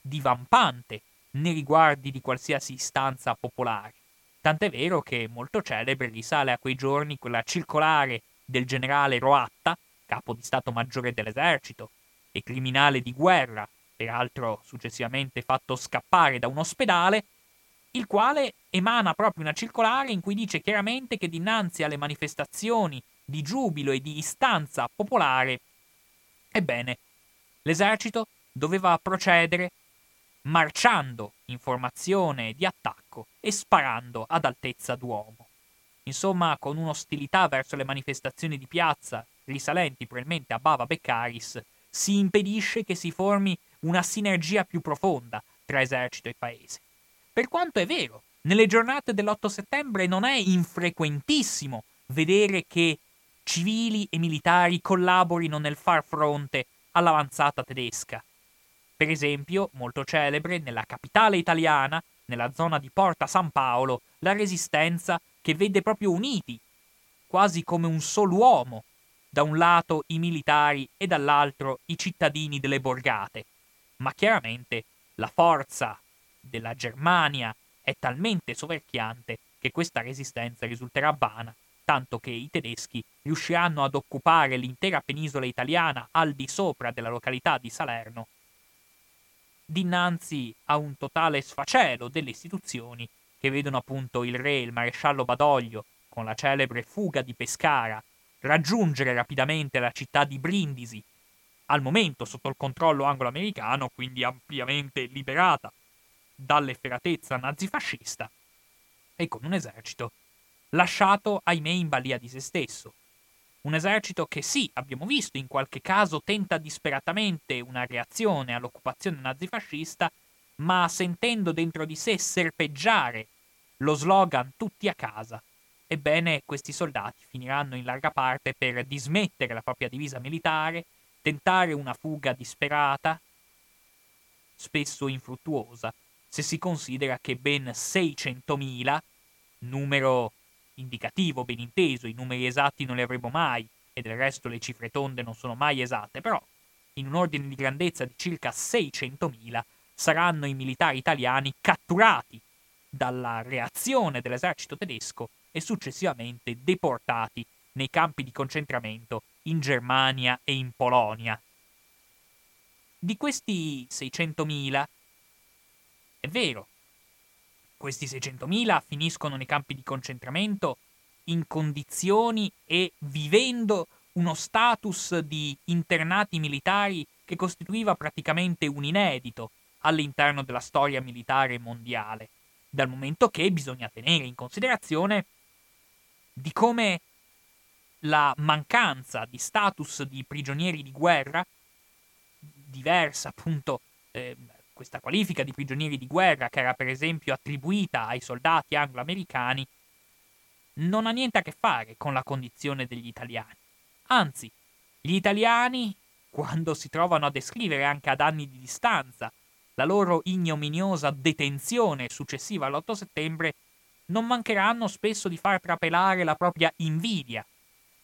divampante nei riguardi di qualsiasi istanza popolare. Tant'è vero che molto celebre risale a quei giorni quella circolare del generale Roatta, capo di Stato Maggiore dell'esercito e criminale di guerra, peraltro successivamente fatto scappare da un ospedale, il quale emana proprio una circolare in cui dice chiaramente che dinanzi alle manifestazioni di giubilo e di istanza popolare, ebbene, l'esercito doveva procedere marciando in formazione di attacco e sparando ad altezza d'uomo. Insomma, con un'ostilità verso le manifestazioni di piazza, risalenti probabilmente a Bava Beccaris, si impedisce che si formi una sinergia più profonda tra esercito e paese. Per quanto è vero, nelle giornate dell'8 settembre non è infrequentissimo vedere che civili e militari collaborino nel far fronte all'avanzata tedesca. Per esempio, molto celebre nella capitale italiana, nella zona di Porta San Paolo, la resistenza che vede proprio uniti, quasi come un solo uomo, da un lato i militari e dall'altro i cittadini delle borgate. Ma chiaramente la forza della Germania è talmente soverchiante che questa resistenza risulterà vana, tanto che i tedeschi riusciranno ad occupare l'intera penisola italiana al di sopra della località di Salerno, dinanzi a un totale sfacelo delle istituzioni che vedono appunto il re, il maresciallo Badoglio, con la celebre fuga di Pescara, raggiungere rapidamente la città di Brindisi, al momento sotto il controllo anglo-americano, quindi ampiamente liberata dall'efferatezza nazifascista, e con un esercito lasciato, ahimè, in balia di se stesso. Un esercito che sì, abbiamo visto, in qualche caso tenta disperatamente una reazione all'occupazione nazifascista, ma sentendo dentro di sé serpeggiare lo slogan tutti a casa, ebbene questi soldati finiranno in larga parte per dismettere la propria divisa militare, tentare una fuga disperata, spesso infruttuosa, se si considera che ben 600.000, numero indicativo ben inteso, i numeri esatti non li avremo mai, e del resto le cifre tonde non sono mai esatte, però in un ordine di grandezza di circa 600.000 saranno i militari italiani catturati dalla reazione dell'esercito tedesco e successivamente deportati nei campi di concentramento in Germania e in Polonia. Di questi 600.000, è vero, questi 600.000 finiscono nei campi di concentramento in condizioni e vivendo uno status di internati militari che costituiva praticamente un inedito all'interno della storia militare mondiale, dal momento che bisogna tenere in considerazione di come la mancanza di status di prigionieri di guerra, diversa appunto eh, questa qualifica di prigionieri di guerra che era per esempio attribuita ai soldati anglo-americani, non ha niente a che fare con la condizione degli italiani. Anzi, gli italiani, quando si trovano a descrivere anche ad anni di distanza la loro ignominiosa detenzione successiva all'8 settembre, non mancheranno spesso di far trapelare la propria invidia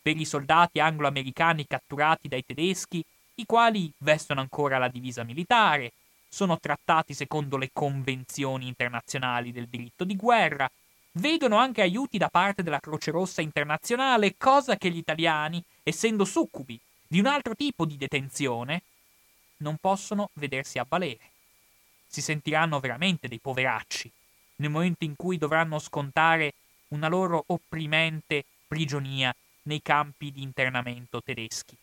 per i soldati anglo-americani catturati dai tedeschi, i quali vestono ancora la divisa militare, sono trattati secondo le convenzioni internazionali del diritto di guerra, vedono anche aiuti da parte della Croce Rossa internazionale, cosa che gli italiani, essendo succubi di un altro tipo di detenzione, non possono vedersi avvalere. Si sentiranno veramente dei poveracci nel momento in cui dovranno scontare una loro opprimente prigionia nei campi di internamento tedeschi.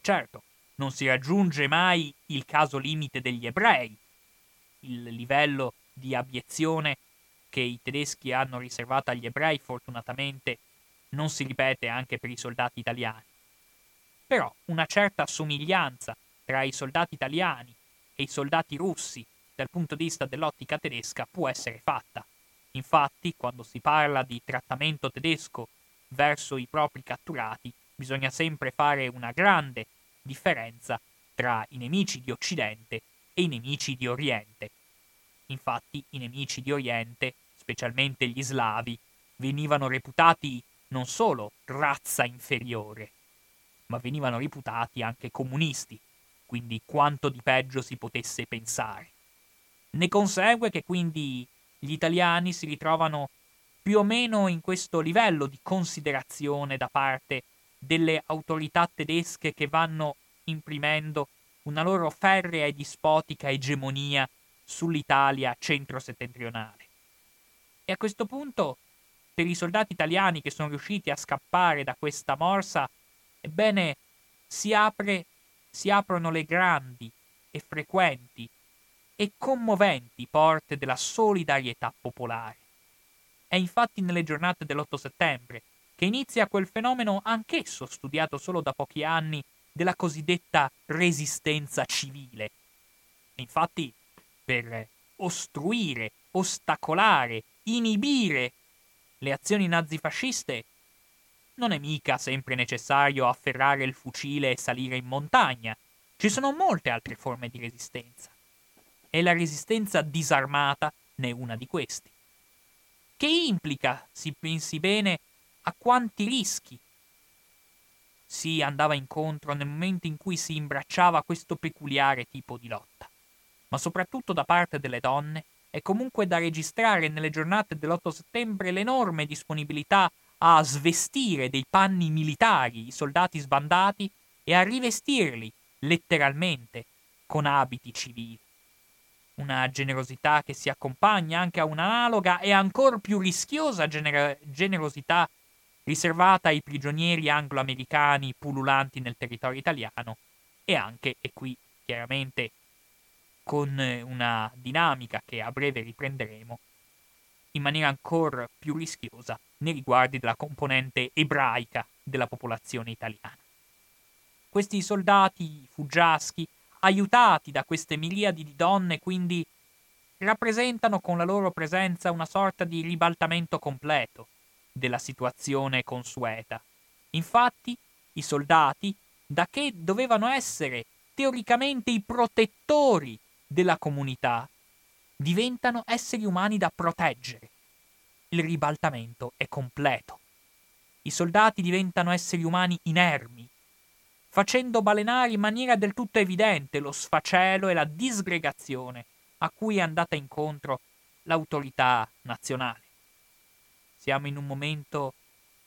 Certo, non si raggiunge mai il caso limite degli ebrei, il livello di abiezione che i tedeschi hanno riservato agli ebrei fortunatamente non si ripete anche per i soldati italiani. Però una certa somiglianza tra i soldati italiani e i soldati russi dal punto di vista dell'ottica tedesca può essere fatta. Infatti, quando si parla di trattamento tedesco verso i propri catturati, bisogna sempre fare una grande differenza tra i nemici di Occidente e i nemici di Oriente. Infatti, i nemici di Oriente specialmente gli slavi, venivano reputati non solo razza inferiore, ma venivano reputati anche comunisti, quindi quanto di peggio si potesse pensare. Ne consegue che quindi gli italiani si ritrovano più o meno in questo livello di considerazione da parte delle autorità tedesche che vanno imprimendo una loro ferrea e dispotica egemonia sull'Italia centro-settentrionale. E a questo punto, per i soldati italiani che sono riusciti a scappare da questa morsa, ebbene, si, apre, si aprono le grandi e frequenti e commoventi porte della solidarietà popolare. È infatti nelle giornate dell'8 settembre che inizia quel fenomeno anch'esso studiato solo da pochi anni della cosiddetta resistenza civile. Infatti, per ostruire, ostacolare inibire le azioni nazifasciste, non è mica sempre necessario afferrare il fucile e salire in montagna. Ci sono molte altre forme di resistenza. E la resistenza disarmata ne è una di questi. Che implica, si pensi bene, a quanti rischi si andava incontro nel momento in cui si imbracciava questo peculiare tipo di lotta. Ma soprattutto da parte delle donne è comunque da registrare nelle giornate dell'8 settembre l'enorme disponibilità a svestire dei panni militari i soldati sbandati e a rivestirli, letteralmente, con abiti civili. Una generosità che si accompagna anche a un'analoga e ancor più rischiosa gener- generosità riservata ai prigionieri anglo-americani pululanti nel territorio italiano e anche, e qui chiaramente con una dinamica che a breve riprenderemo, in maniera ancora più rischiosa nei riguardi della componente ebraica della popolazione italiana. Questi soldati fuggiaschi, aiutati da queste miliadi di donne, quindi rappresentano con la loro presenza una sorta di ribaltamento completo della situazione consueta. Infatti, i soldati, da che dovevano essere teoricamente i protettori della comunità diventano esseri umani da proteggere. Il ribaltamento è completo. I soldati diventano esseri umani inermi, facendo balenare in maniera del tutto evidente lo sfacelo e la disgregazione a cui è andata incontro l'autorità nazionale. Siamo in un momento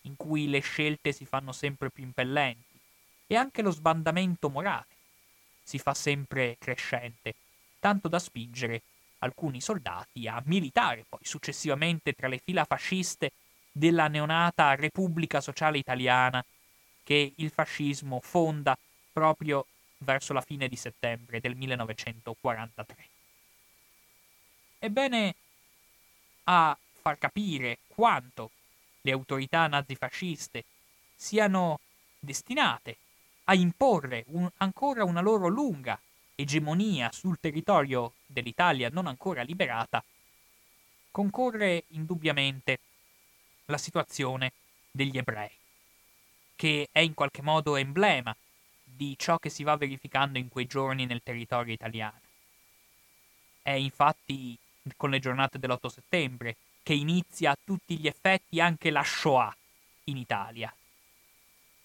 in cui le scelte si fanno sempre più impellenti e anche lo sbandamento morale si fa sempre crescente tanto da spingere alcuni soldati a militare poi successivamente tra le fila fasciste della neonata Repubblica Sociale Italiana che il fascismo fonda proprio verso la fine di settembre del 1943. Ebbene, a far capire quanto le autorità nazifasciste siano destinate a imporre un, ancora una loro lunga egemonia sul territorio dell'Italia non ancora liberata, concorre indubbiamente la situazione degli ebrei, che è in qualche modo emblema di ciò che si va verificando in quei giorni nel territorio italiano. È infatti con le giornate dell'8 settembre che inizia a tutti gli effetti anche la Shoah in Italia.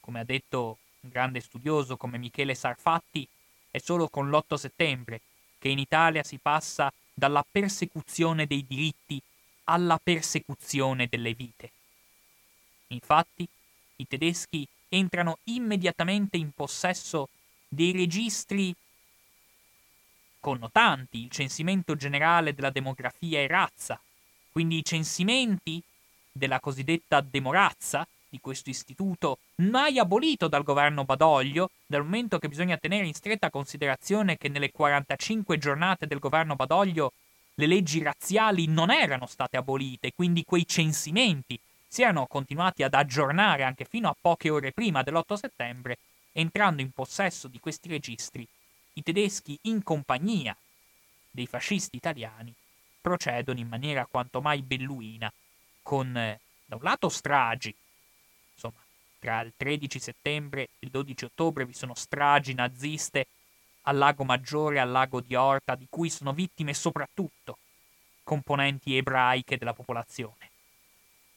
Come ha detto un grande studioso come Michele Sarfatti, è solo con l'8 settembre che in Italia si passa dalla persecuzione dei diritti alla persecuzione delle vite. Infatti, i tedeschi entrano immediatamente in possesso dei registri connotanti il censimento generale della demografia e razza, quindi i censimenti della cosiddetta demorazza, di questo istituto mai abolito dal governo Badoglio, dal momento che bisogna tenere in stretta considerazione che nelle 45 giornate del governo Badoglio le leggi razziali non erano state abolite, quindi quei censimenti si erano continuati ad aggiornare anche fino a poche ore prima dell'8 settembre, entrando in possesso di questi registri, i tedeschi in compagnia dei fascisti italiani procedono in maniera quanto mai belluina con, eh, da un lato, stragi, insomma, tra il 13 settembre e il 12 ottobre vi sono stragi naziste al Lago Maggiore al Lago di Orta, di cui sono vittime soprattutto componenti ebraiche della popolazione.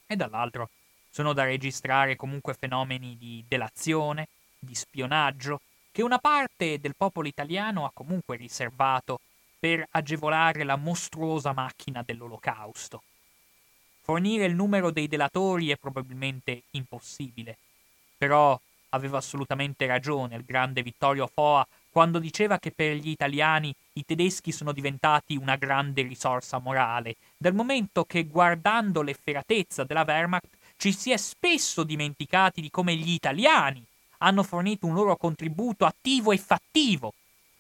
E dall'altro sono da registrare comunque fenomeni di delazione, di spionaggio, che una parte del popolo italiano ha comunque riservato per agevolare la mostruosa macchina dell'olocausto. Fornire il numero dei delatori è probabilmente impossibile, però aveva assolutamente ragione il grande Vittorio Foa quando diceva che per gli italiani i tedeschi sono diventati una grande risorsa morale, dal momento che guardando l'efferatezza della Wehrmacht ci si è spesso dimenticati di come gli italiani hanno fornito un loro contributo attivo e fattivo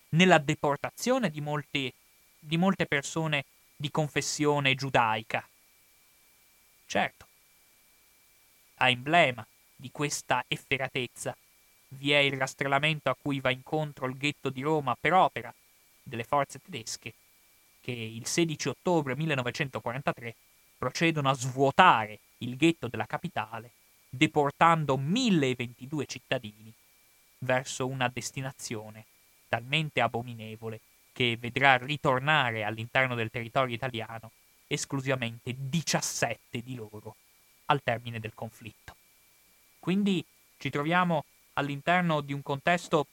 nella deportazione di molte, di molte persone di confessione giudaica. Certo, a emblema di questa efferatezza vi è il rastrelamento a cui va incontro il ghetto di Roma per opera delle forze tedesche che il 16 ottobre 1943 procedono a svuotare il ghetto della capitale deportando 1022 cittadini verso una destinazione talmente abominevole che vedrà ritornare all'interno del territorio italiano esclusivamente 17 di loro al termine del conflitto. Quindi ci troviamo all'interno di un contesto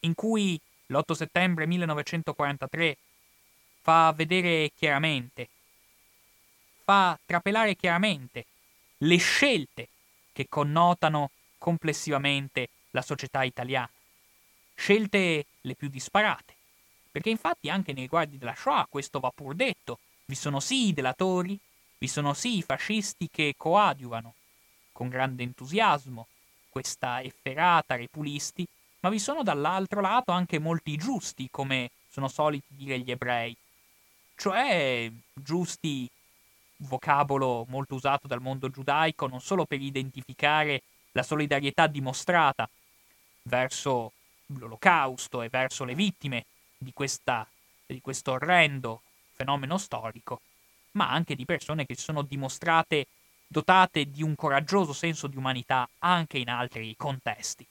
in cui l'8 settembre 1943 fa vedere chiaramente, fa trapelare chiaramente le scelte che connotano complessivamente la società italiana. Scelte le più disparate, perché infatti anche nei riguardi della Shoah questo va pur detto. Vi sono sì i delatori, vi sono sì i fascisti che coadiuvano con grande entusiasmo questa efferata repulisti, ma vi sono dall'altro lato anche molti giusti, come sono soliti dire gli ebrei. Cioè giusti, vocabolo molto usato dal mondo giudaico, non solo per identificare la solidarietà dimostrata verso l'olocausto e verso le vittime di, questa, di questo orrendo fenomeno storico, ma anche di persone che si sono dimostrate dotate di un coraggioso senso di umanità anche in altri contesti.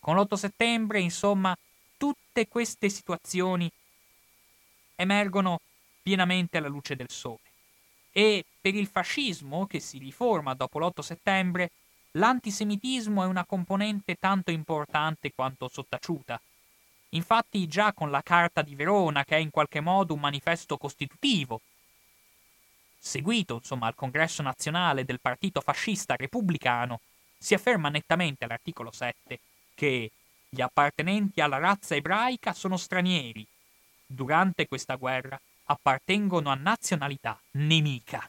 Con l'8 settembre, insomma, tutte queste situazioni emergono pienamente alla luce del sole. E per il fascismo, che si riforma dopo l'8 settembre, l'antisemitismo è una componente tanto importante quanto sottaciuta. Infatti già con la Carta di Verona, che è in qualche modo un manifesto costitutivo, seguito insomma al congresso nazionale del partito fascista repubblicano, si afferma nettamente all'articolo 7 che gli appartenenti alla razza ebraica sono stranieri, durante questa guerra appartengono a nazionalità nemica.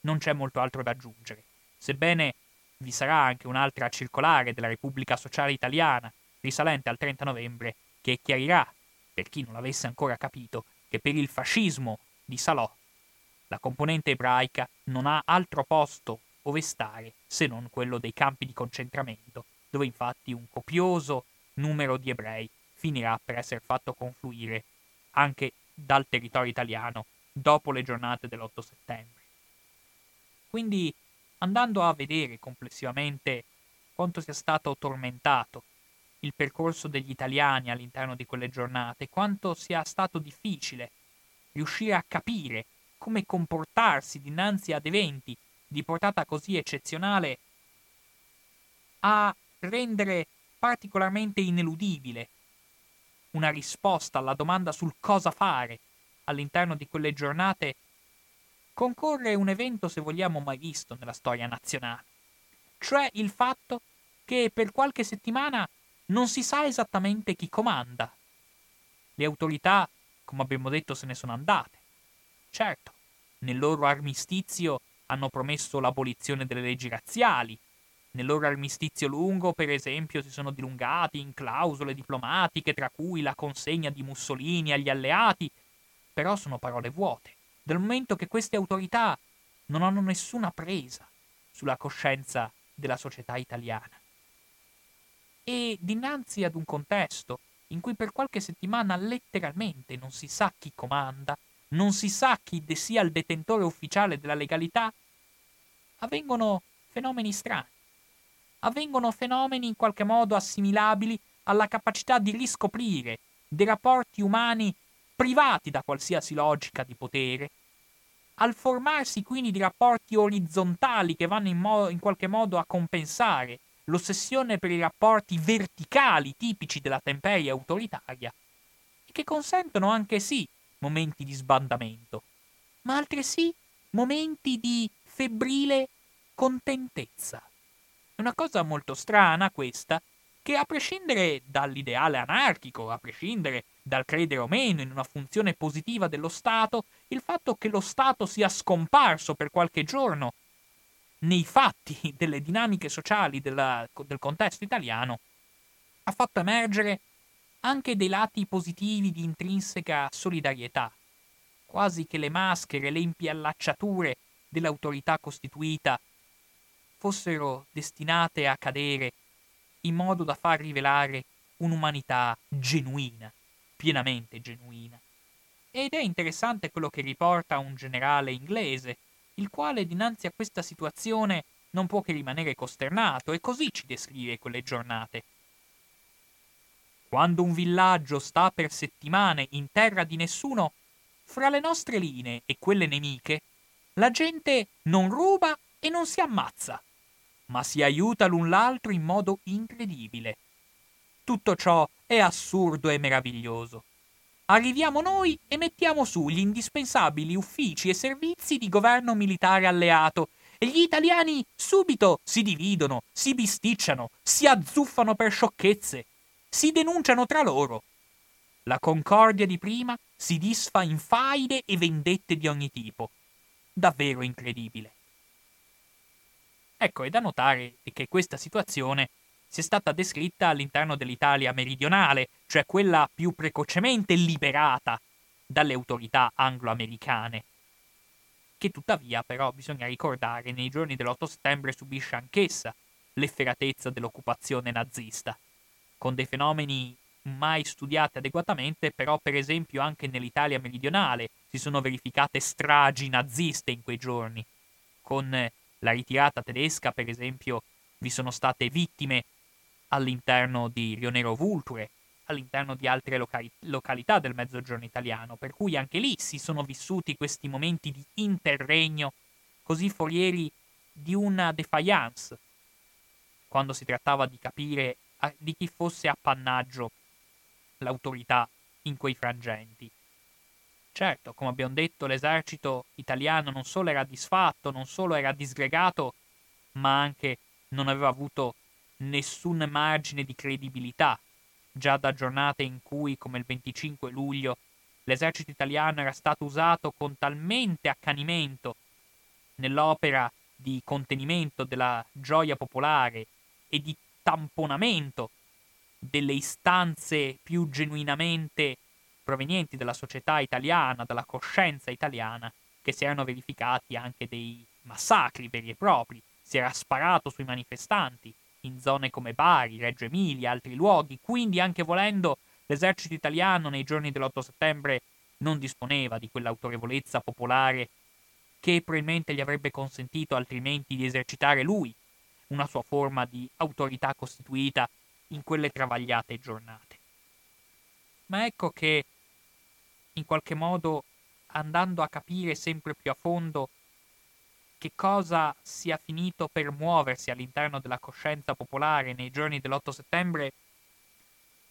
Non c'è molto altro da aggiungere, sebbene vi sarà anche un'altra circolare della Repubblica Sociale Italiana, risalente al 30 novembre, che chiarirà, per chi non l'avesse ancora capito, che per il fascismo di Salò la componente ebraica non ha altro posto ove stare se non quello dei campi di concentramento, dove infatti un copioso numero di ebrei finirà per essere fatto confluire anche dal territorio italiano dopo le giornate dell'8 settembre. Quindi, andando a vedere complessivamente quanto sia stato tormentato il percorso degli italiani all'interno di quelle giornate, quanto sia stato difficile riuscire a capire come comportarsi dinanzi ad eventi di portata così eccezionale, a rendere particolarmente ineludibile una risposta alla domanda sul cosa fare all'interno di quelle giornate, concorre un evento, se vogliamo, mai visto nella storia nazionale, cioè il fatto che per qualche settimana non si sa esattamente chi comanda. Le autorità, come abbiamo detto, se ne sono andate. Certo, nel loro armistizio hanno promesso l'abolizione delle leggi razziali, nel loro armistizio lungo, per esempio, si sono dilungati in clausole diplomatiche, tra cui la consegna di Mussolini agli alleati, però sono parole vuote, dal momento che queste autorità non hanno nessuna presa sulla coscienza della società italiana. E dinanzi ad un contesto in cui per qualche settimana letteralmente non si sa chi comanda, non si sa chi sia il detentore ufficiale della legalità, avvengono fenomeni strani. Avvengono fenomeni in qualche modo assimilabili alla capacità di riscoprire dei rapporti umani privati da qualsiasi logica di potere, al formarsi quindi di rapporti orizzontali che vanno in, mo- in qualche modo a compensare l'ossessione per i rapporti verticali tipici della temperia autoritaria, e che consentono anche sì momenti di sbandamento, ma altresì momenti di febbrile contentezza. È una cosa molto strana questa, che a prescindere dall'ideale anarchico, a prescindere dal credere o meno in una funzione positiva dello Stato, il fatto che lo Stato sia scomparso per qualche giorno nei fatti delle dinamiche sociali della, del contesto italiano ha fatto emergere anche dei lati positivi di intrinseca solidarietà, quasi che le maschere, le impiallacciature dell'autorità costituita fossero destinate a cadere in modo da far rivelare un'umanità genuina, pienamente genuina. Ed è interessante quello che riporta un generale inglese, il quale dinanzi a questa situazione non può che rimanere costernato e così ci descrive quelle giornate. Quando un villaggio sta per settimane in terra di nessuno, fra le nostre linee e quelle nemiche, la gente non ruba e non si ammazza, ma si aiuta l'un l'altro in modo incredibile. Tutto ciò è assurdo e meraviglioso. Arriviamo noi e mettiamo su gli indispensabili uffici e servizi di governo militare alleato e gli italiani subito si dividono, si bisticciano, si azzuffano per sciocchezze, si denunciano tra loro. La concordia di prima si disfa in faide e vendette di ogni tipo. Davvero incredibile. Ecco, è da notare che questa situazione sia stata descritta all'interno dell'Italia meridionale, cioè quella più precocemente liberata dalle autorità anglo-americane, che tuttavia però bisogna ricordare nei giorni dell'8 settembre subisce anch'essa l'efferatezza dell'occupazione nazista, con dei fenomeni mai studiati adeguatamente, però per esempio anche nell'Italia meridionale si sono verificate stragi naziste in quei giorni, con la ritirata tedesca, per esempio, vi sono state vittime all'interno di Rionero Vulture, all'interno di altre locali- località del mezzogiorno italiano, per cui anche lì si sono vissuti questi momenti di interregno così forieri di una defiance, quando si trattava di capire a- di chi fosse appannaggio l'autorità in quei frangenti. Certo, come abbiamo detto, l'esercito italiano non solo era disfatto, non solo era disgregato, ma anche non aveva avuto nessun margine di credibilità già da giornate in cui, come il 25 luglio, l'esercito italiano era stato usato con talmente accanimento nell'opera di contenimento della gioia popolare e di tamponamento delle istanze più genuinamente provenienti dalla società italiana, dalla coscienza italiana, che si erano verificati anche dei massacri veri e propri, si era sparato sui manifestanti in zone come Bari, Reggio Emilia, altri luoghi, quindi anche volendo l'esercito italiano nei giorni dell'8 settembre non disponeva di quell'autorevolezza popolare che probabilmente gli avrebbe consentito altrimenti di esercitare lui una sua forma di autorità costituita in quelle travagliate giornate. Ma ecco che, in qualche modo, andando a capire sempre più a fondo che cosa sia finito per muoversi all'interno della coscienza popolare nei giorni dell'8 settembre,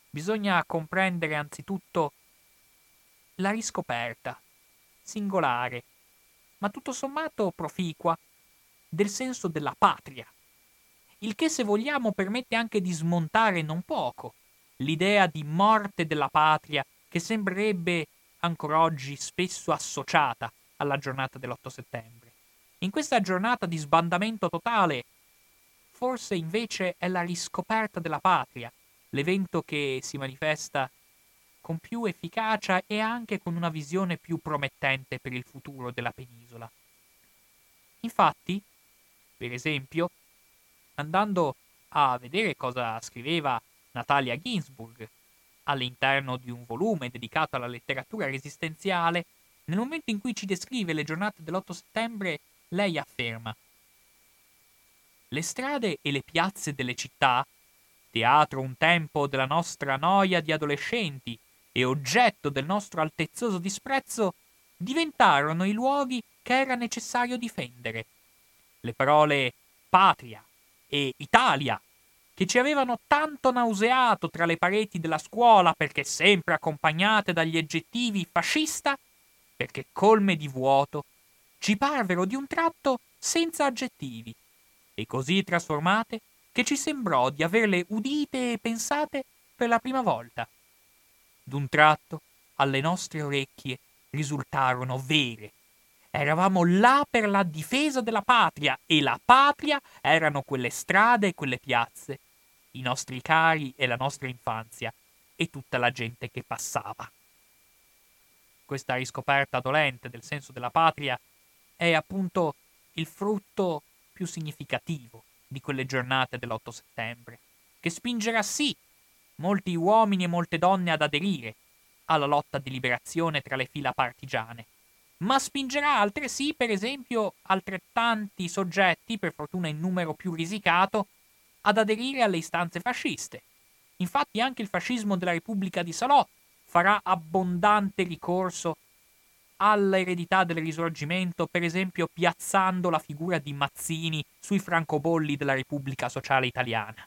bisogna comprendere anzitutto la riscoperta, singolare, ma tutto sommato proficua, del senso della patria il che se vogliamo permette anche di smontare non poco l'idea di morte della patria che sembrerebbe ancora oggi spesso associata alla giornata dell'8 settembre. In questa giornata di sbandamento totale, forse invece è la riscoperta della patria, l'evento che si manifesta con più efficacia e anche con una visione più promettente per il futuro della penisola. Infatti, per esempio, andando a vedere cosa scriveva Natalia Ginsburg all'interno di un volume dedicato alla letteratura resistenziale, nel momento in cui ci descrive le giornate dell'8 settembre, lei afferma Le strade e le piazze delle città, teatro un tempo della nostra noia di adolescenti e oggetto del nostro altezzoso disprezzo, diventarono i luoghi che era necessario difendere. Le parole patria, e Italia, che ci avevano tanto nauseato tra le pareti della scuola perché sempre accompagnate dagli aggettivi fascista, perché colme di vuoto, ci parvero di un tratto senza aggettivi, e così trasformate che ci sembrò di averle udite e pensate per la prima volta. D'un tratto alle nostre orecchie risultarono vere Eravamo là per la difesa della patria e la patria erano quelle strade e quelle piazze, i nostri cari e la nostra infanzia e tutta la gente che passava. Questa riscoperta dolente del senso della patria è appunto il frutto più significativo di quelle giornate dell'8 settembre, che spingerà sì molti uomini e molte donne ad aderire alla lotta di liberazione tra le fila partigiane ma spingerà altresì, per esempio, altrettanti soggetti, per fortuna in numero più risicato, ad aderire alle istanze fasciste. Infatti anche il fascismo della Repubblica di Salò farà abbondante ricorso all'eredità del risorgimento, per esempio piazzando la figura di Mazzini sui francobolli della Repubblica Sociale Italiana.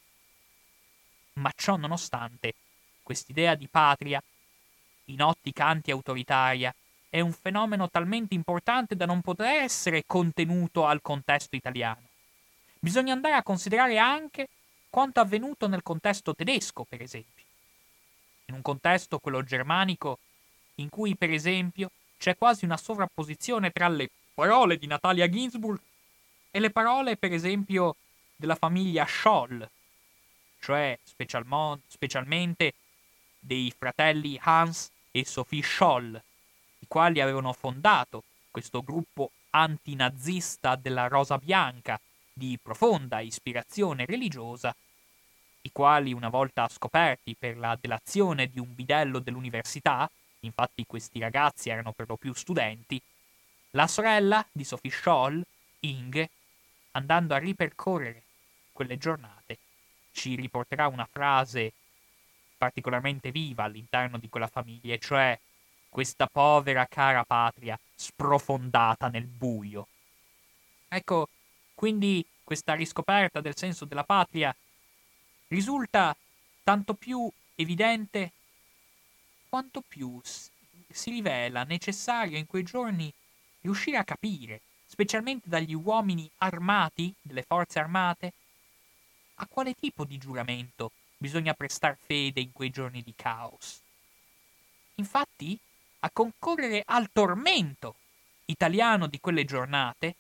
Ma ciò nonostante, quest'idea di patria, in ottica anti-autoritaria, è un fenomeno talmente importante da non poter essere contenuto al contesto italiano. Bisogna andare a considerare anche quanto avvenuto nel contesto tedesco, per esempio. In un contesto, quello germanico, in cui, per esempio, c'è quasi una sovrapposizione tra le parole di Natalia Ginsburg e le parole, per esempio, della famiglia Scholl, cioè specialmente dei fratelli Hans e Sophie Scholl, i quali avevano fondato questo gruppo antinazista della Rosa Bianca di profonda ispirazione religiosa, i quali una volta scoperti per la delazione di un bidello dell'università, infatti questi ragazzi erano per lo più studenti, la sorella di Sophie Scholl, Inge, andando a ripercorrere quelle giornate, ci riporterà una frase particolarmente viva all'interno di quella famiglia, cioè questa povera cara patria sprofondata nel buio. Ecco, quindi questa riscoperta del senso della patria risulta tanto più evidente quanto più si rivela necessario in quei giorni riuscire a capire, specialmente dagli uomini armati delle forze armate, a quale tipo di giuramento bisogna prestar fede in quei giorni di caos. Infatti, a concorrere al tormento italiano di quelle giornate,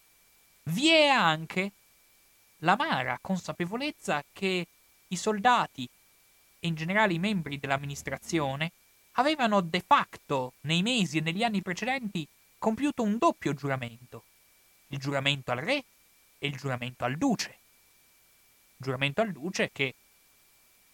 vi è anche l'amara consapevolezza che i soldati e in generale i membri dell'amministrazione avevano de facto nei mesi e negli anni precedenti compiuto un doppio giuramento, il giuramento al re e il giuramento al duce. Giuramento al duce che,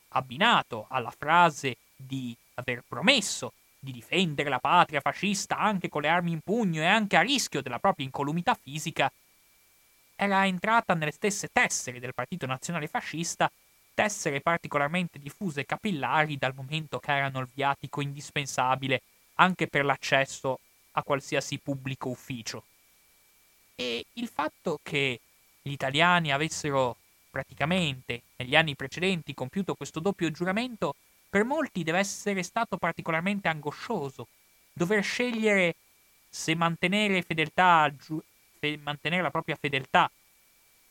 abbinato alla frase di aver promesso di difendere la patria fascista anche con le armi in pugno e anche a rischio della propria incolumità fisica, era entrata nelle stesse tessere del Partito Nazionale Fascista, tessere particolarmente diffuse e capillari dal momento che erano il viatico indispensabile anche per l'accesso a qualsiasi pubblico ufficio. E il fatto che gli italiani avessero praticamente negli anni precedenti compiuto questo doppio giuramento per molti deve essere stato particolarmente angoscioso dover scegliere se mantenere fedeltà fe- mantenere la propria fedeltà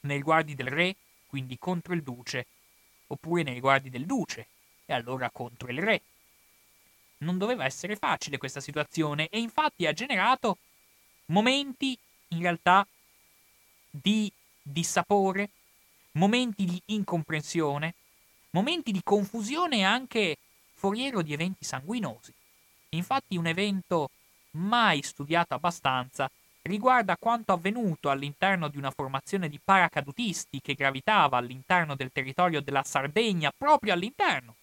nei riguardi del re, quindi contro il duce, oppure nei riguardi del duce, e allora contro il re. Non doveva essere facile questa situazione e infatti ha generato momenti in realtà di dissapore, momenti di incomprensione, momenti di confusione e anche foriero di eventi sanguinosi. Infatti un evento mai studiato abbastanza riguarda quanto avvenuto all'interno di una formazione di paracadutisti che gravitava all'interno del territorio della Sardegna, proprio all'interno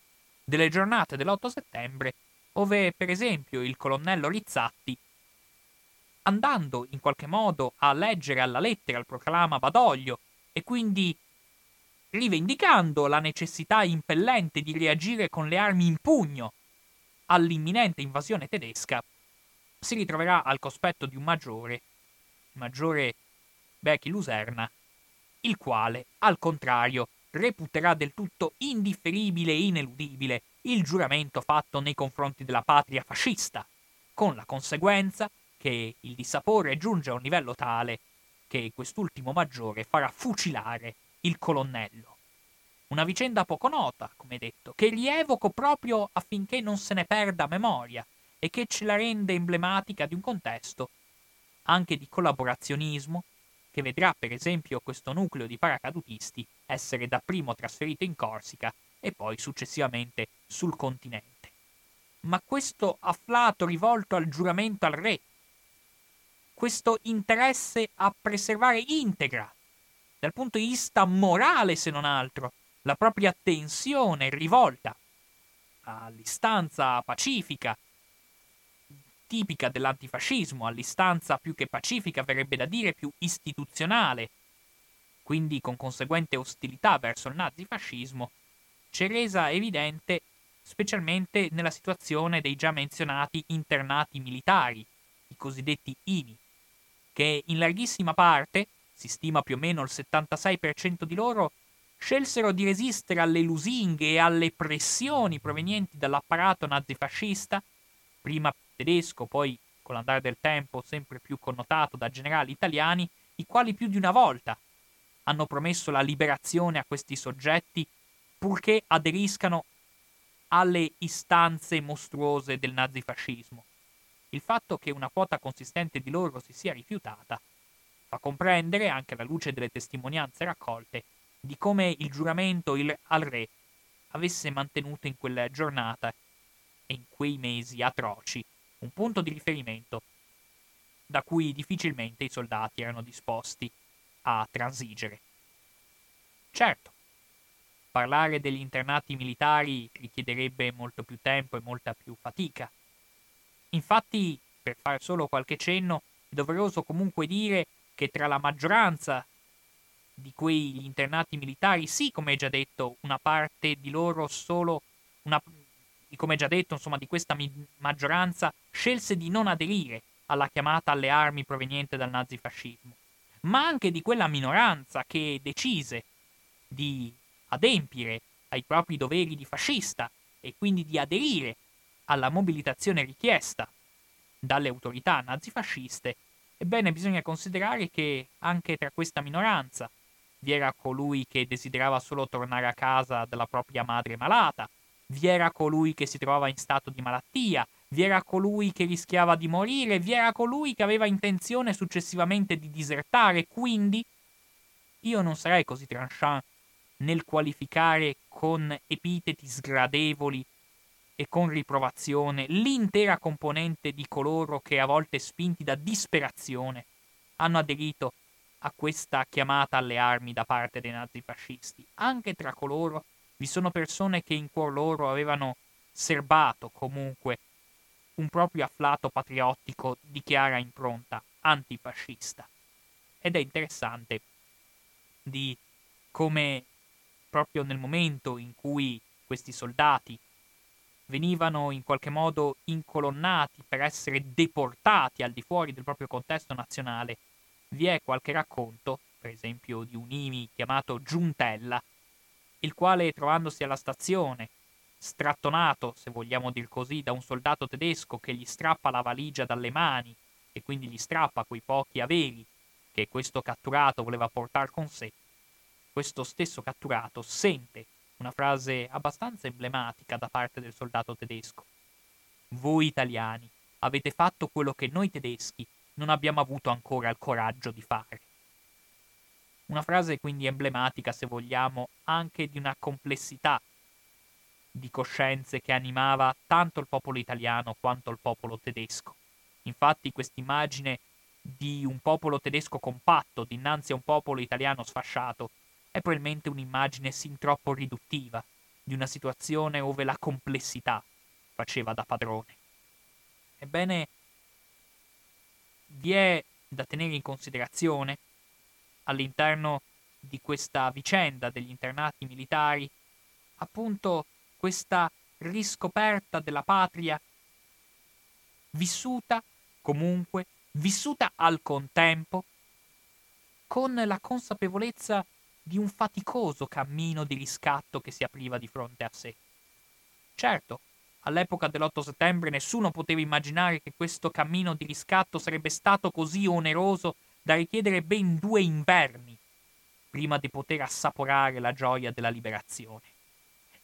delle giornate dell'8 settembre, dove per esempio il colonnello Rizzatti, andando in qualche modo a leggere alla lettera il proclama Badoglio e quindi rivendicando la necessità impellente di reagire con le armi in pugno. All'imminente invasione tedesca, si ritroverà al cospetto di un maggiore maggiore Becchi Luserna, il quale, al contrario, reputerà del tutto indifferibile e ineludibile il giuramento fatto nei confronti della patria fascista, con la conseguenza che il dissapore giunge a un livello tale che quest'ultimo maggiore farà fucilare il colonnello. Una vicenda poco nota, come detto, che rievoco proprio affinché non se ne perda memoria e che ce la rende emblematica di un contesto anche di collaborazionismo, che vedrà per esempio questo nucleo di paracadutisti essere dapprima trasferito in Corsica e poi successivamente sul continente. Ma questo afflato rivolto al giuramento al re, questo interesse a preservare integra, dal punto di vista morale se non altro, la propria attenzione rivolta all'istanza pacifica tipica dell'antifascismo, all'istanza più che pacifica, verrebbe da dire più istituzionale, quindi con conseguente ostilità verso il nazifascismo, c'è resa evidente specialmente nella situazione dei già menzionati internati militari, i cosiddetti IMI, che in larghissima parte, si stima più o meno il 76% di loro, scelsero di resistere alle lusinghe e alle pressioni provenienti dall'apparato nazifascista, prima tedesco, poi con l'andare del tempo sempre più connotato da generali italiani, i quali più di una volta hanno promesso la liberazione a questi soggetti purché aderiscano alle istanze mostruose del nazifascismo. Il fatto che una quota consistente di loro si sia rifiutata fa comprendere, anche alla luce delle testimonianze raccolte, di come il giuramento il, al re avesse mantenuto in quella giornata e in quei mesi atroci un punto di riferimento da cui difficilmente i soldati erano disposti a transigere. Certo, parlare degli internati militari richiederebbe molto più tempo e molta più fatica. Infatti, per fare solo qualche cenno, è doveroso comunque dire che tra la maggioranza di quegli internati militari, sì, come già detto, una parte di loro solo, una, come già detto, insomma, di questa mi- maggioranza scelse di non aderire alla chiamata alle armi proveniente dal nazifascismo, ma anche di quella minoranza che decise di adempiere ai propri doveri di fascista e quindi di aderire alla mobilitazione richiesta dalle autorità nazifasciste, ebbene bisogna considerare che anche tra questa minoranza vi era colui che desiderava solo tornare a casa dalla propria madre malata, vi era colui che si trovava in stato di malattia, vi era colui che rischiava di morire, vi era colui che aveva intenzione successivamente di disertare, quindi io non sarei così tranchant nel qualificare con epiteti sgradevoli e con riprovazione l'intera componente di coloro che a volte spinti da disperazione hanno aderito a questa chiamata alle armi da parte dei nazifascisti. Anche tra coloro vi sono persone che in cuor loro avevano serbato comunque un proprio afflato patriottico di chiara impronta antifascista. Ed è interessante di come proprio nel momento in cui questi soldati venivano in qualche modo incolonnati per essere deportati al di fuori del proprio contesto nazionale, vi è qualche racconto, per esempio di un IMI chiamato Giuntella, il quale trovandosi alla stazione, strattonato, se vogliamo dir così, da un soldato tedesco che gli strappa la valigia dalle mani e quindi gli strappa quei pochi averi che questo catturato voleva portare con sé, questo stesso catturato sente una frase abbastanza emblematica da parte del soldato tedesco. Voi italiani avete fatto quello che noi tedeschi non abbiamo avuto ancora il coraggio di fare. Una frase quindi emblematica, se vogliamo, anche di una complessità di coscienze che animava tanto il popolo italiano quanto il popolo tedesco. Infatti quest'immagine di un popolo tedesco compatto dinanzi a un popolo italiano sfasciato è probabilmente un'immagine sin troppo riduttiva di una situazione ove la complessità faceva da padrone. Ebbene, vi è da tenere in considerazione all'interno di questa vicenda degli internati militari appunto questa riscoperta della patria vissuta comunque, vissuta al contempo, con la consapevolezza di un faticoso cammino di riscatto che si apriva di fronte a sé. Certo, all'epoca dell'8 settembre nessuno poteva immaginare che questo cammino di riscatto sarebbe stato così oneroso da richiedere ben due inverni prima di poter assaporare la gioia della liberazione.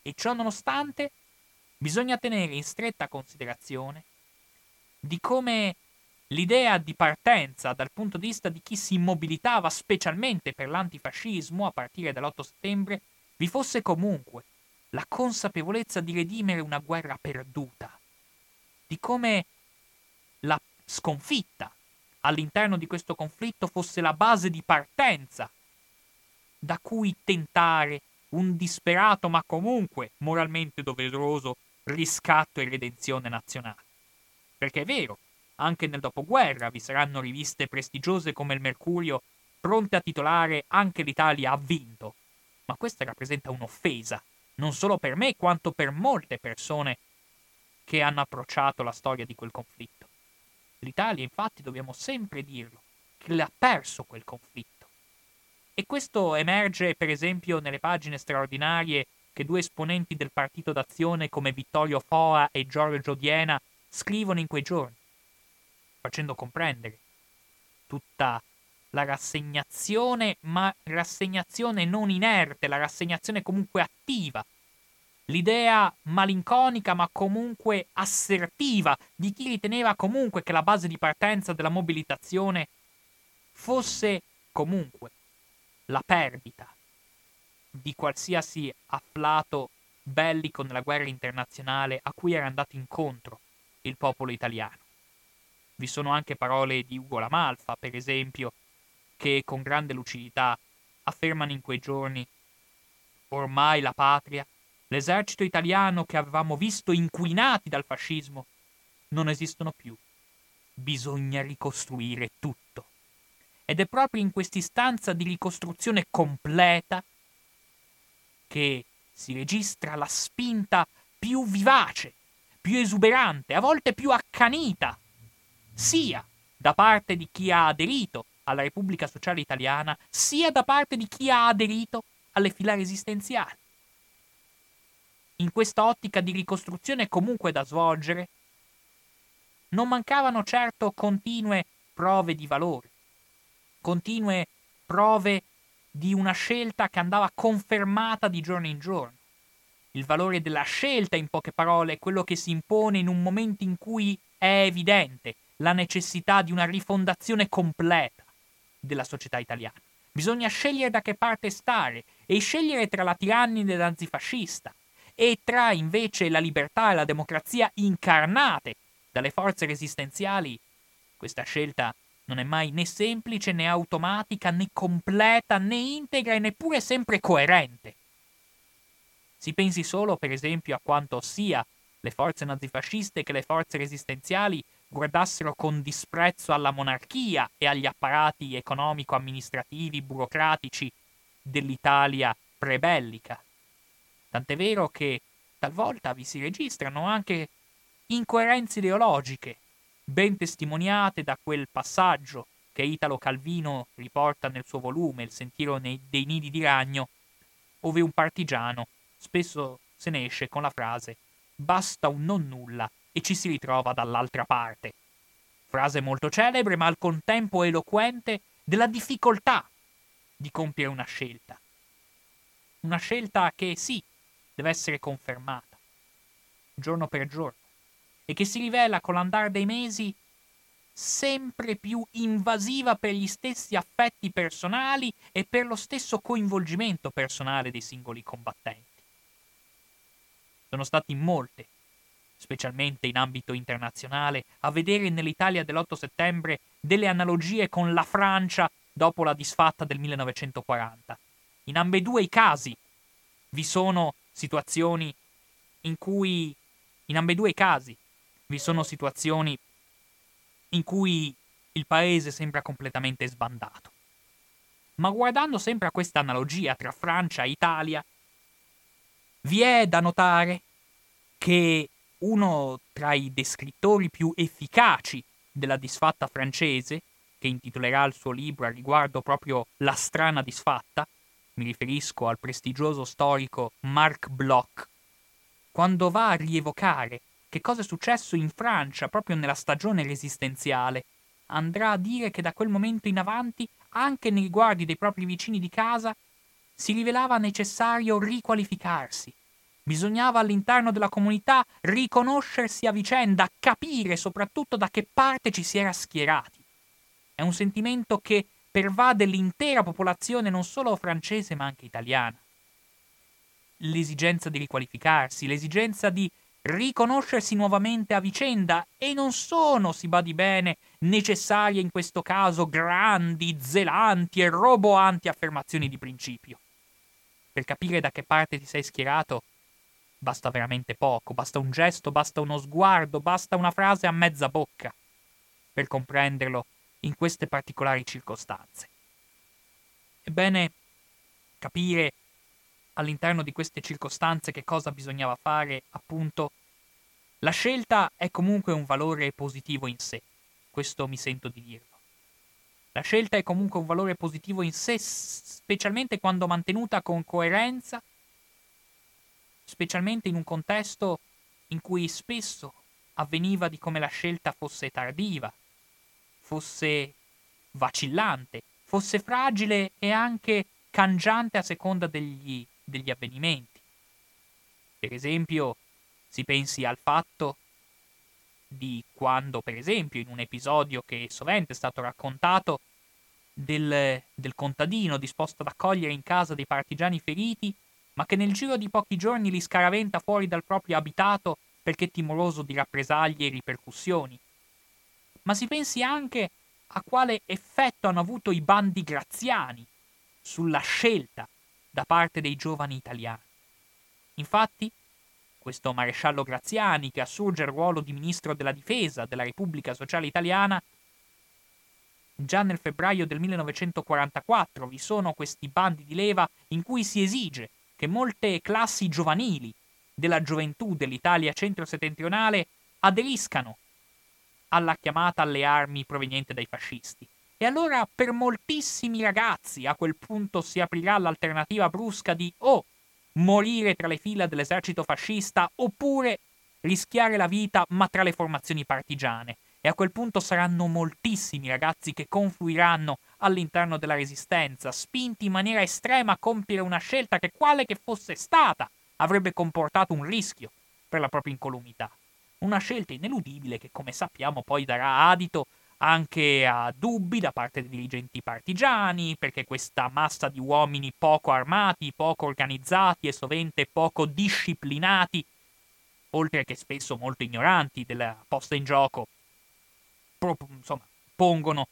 E ciò nonostante, bisogna tenere in stretta considerazione di come l'idea di partenza dal punto di vista di chi si mobilitava specialmente per l'antifascismo a partire dall'8 settembre vi fosse comunque la consapevolezza di redimere una guerra perduta, di come la sconfitta all'interno di questo conflitto fosse la base di partenza da cui tentare un disperato ma comunque moralmente doveroso riscatto e redenzione nazionale. Perché è vero, anche nel dopoguerra. Vi saranno riviste prestigiose come il Mercurio pronte a titolare Anche l'Italia ha vinto, ma questa rappresenta un'offesa, non solo per me quanto per molte persone che hanno approcciato la storia di quel conflitto. L'Italia, infatti, dobbiamo sempre dirlo, che l'ha perso quel conflitto. E questo emerge, per esempio, nelle pagine straordinarie che due esponenti del Partito d'Azione come Vittorio Foa e Giorgio Diena scrivono in quei giorni, facendo comprendere tutta la rassegnazione, ma rassegnazione non inerte, la rassegnazione comunque attiva, l'idea malinconica ma comunque assertiva di chi riteneva comunque che la base di partenza della mobilitazione fosse comunque la perdita di qualsiasi afflato bellico nella guerra internazionale a cui era andato incontro il popolo italiano. Vi sono anche parole di Ugo Lamalfa, per esempio, che con grande lucidità affermano in quei giorni ormai la patria, l'esercito italiano che avevamo visto inquinati dal fascismo, non esistono più. Bisogna ricostruire tutto. Ed è proprio in quest'istanza di ricostruzione completa che si registra la spinta più vivace, più esuberante, a volte più accanita, sia da parte di chi ha aderito alla Repubblica Sociale Italiana, sia da parte di chi ha aderito alle fila resistenziali. In questa ottica di ricostruzione comunque da svolgere, non mancavano certo continue prove di valore, continue prove di una scelta che andava confermata di giorno in giorno. Il valore della scelta, in poche parole, è quello che si impone in un momento in cui è evidente la necessità di una rifondazione completa della società italiana. Bisogna scegliere da che parte stare e scegliere tra la tirannide nazifascista e tra invece la libertà e la democrazia incarnate dalle forze resistenziali. Questa scelta non è mai né semplice né automatica né completa né integra e neppure sempre coerente. Si pensi solo, per esempio, a quanto sia le forze nazifasciste che le forze resistenziali guardassero con disprezzo alla monarchia e agli apparati economico-amministrativi, burocratici dell'Italia prebellica. Tant'è vero che talvolta vi si registrano anche incoerenze ideologiche, ben testimoniate da quel passaggio che Italo Calvino riporta nel suo volume Il sentiero dei nidi di ragno, ove un partigiano spesso se ne esce con la frase basta un non nulla e ci si ritrova dall'altra parte. Frase molto celebre, ma al contempo eloquente della difficoltà di compiere una scelta. Una scelta che sì, deve essere confermata, giorno per giorno, e che si rivela con l'andare dei mesi sempre più invasiva per gli stessi affetti personali e per lo stesso coinvolgimento personale dei singoli combattenti. Sono stati molte specialmente in ambito internazionale, a vedere nell'Italia dell'8 settembre delle analogie con la Francia dopo la disfatta del 1940. In ambedue i casi vi sono situazioni in cui, in ambedue i casi, vi sono situazioni in cui il paese sembra completamente sbandato. Ma guardando sempre a questa analogia tra Francia e Italia, vi è da notare che uno tra i descrittori più efficaci della disfatta francese, che intitolerà il suo libro a riguardo proprio La strana disfatta, mi riferisco al prestigioso storico Marc Bloch, quando va a rievocare che cosa è successo in Francia proprio nella stagione resistenziale, andrà a dire che da quel momento in avanti, anche nei riguardi dei propri vicini di casa, si rivelava necessario riqualificarsi, Bisognava all'interno della comunità riconoscersi a vicenda, capire soprattutto da che parte ci si era schierati. È un sentimento che pervade l'intera popolazione non solo francese ma anche italiana. L'esigenza di riqualificarsi, l'esigenza di riconoscersi nuovamente a vicenda e non sono, si badi bene, necessarie in questo caso grandi, zelanti e roboanti affermazioni di principio. Per capire da che parte ti sei schierato, Basta veramente poco, basta un gesto, basta uno sguardo, basta una frase a mezza bocca per comprenderlo in queste particolari circostanze. Ebbene, capire all'interno di queste circostanze che cosa bisognava fare, appunto, la scelta è comunque un valore positivo in sé, questo mi sento di dirlo. La scelta è comunque un valore positivo in sé, specialmente quando mantenuta con coerenza specialmente in un contesto in cui spesso avveniva di come la scelta fosse tardiva, fosse vacillante, fosse fragile e anche cangiante a seconda degli, degli avvenimenti. Per esempio, si pensi al fatto di quando, per esempio, in un episodio che sovente è stato raccontato, del, del contadino disposto ad accogliere in casa dei partigiani feriti ma che nel giro di pochi giorni li scaraventa fuori dal proprio abitato perché timoroso di rappresaglie e ripercussioni. Ma si pensi anche a quale effetto hanno avuto i bandi graziani sulla scelta da parte dei giovani italiani. Infatti, questo maresciallo Graziani, che assurge al ruolo di ministro della difesa della Repubblica Sociale Italiana, già nel febbraio del 1944 vi sono questi bandi di leva in cui si esige che molte classi giovanili della gioventù dell'Italia centro-settentrionale aderiscano alla chiamata alle armi proveniente dai fascisti. E allora per moltissimi ragazzi a quel punto si aprirà l'alternativa brusca di o morire tra le fila dell'esercito fascista oppure rischiare la vita ma tra le formazioni partigiane. E a quel punto saranno moltissimi ragazzi che confluiranno all'interno della resistenza, spinti in maniera estrema a compiere una scelta che, quale che fosse stata, avrebbe comportato un rischio per la propria incolumità. Una scelta ineludibile che, come sappiamo, poi darà adito anche a dubbi da parte dei dirigenti partigiani, perché questa massa di uomini poco armati, poco organizzati e sovente poco disciplinati, oltre che spesso molto ignoranti della posta in gioco, pro- insomma, pongono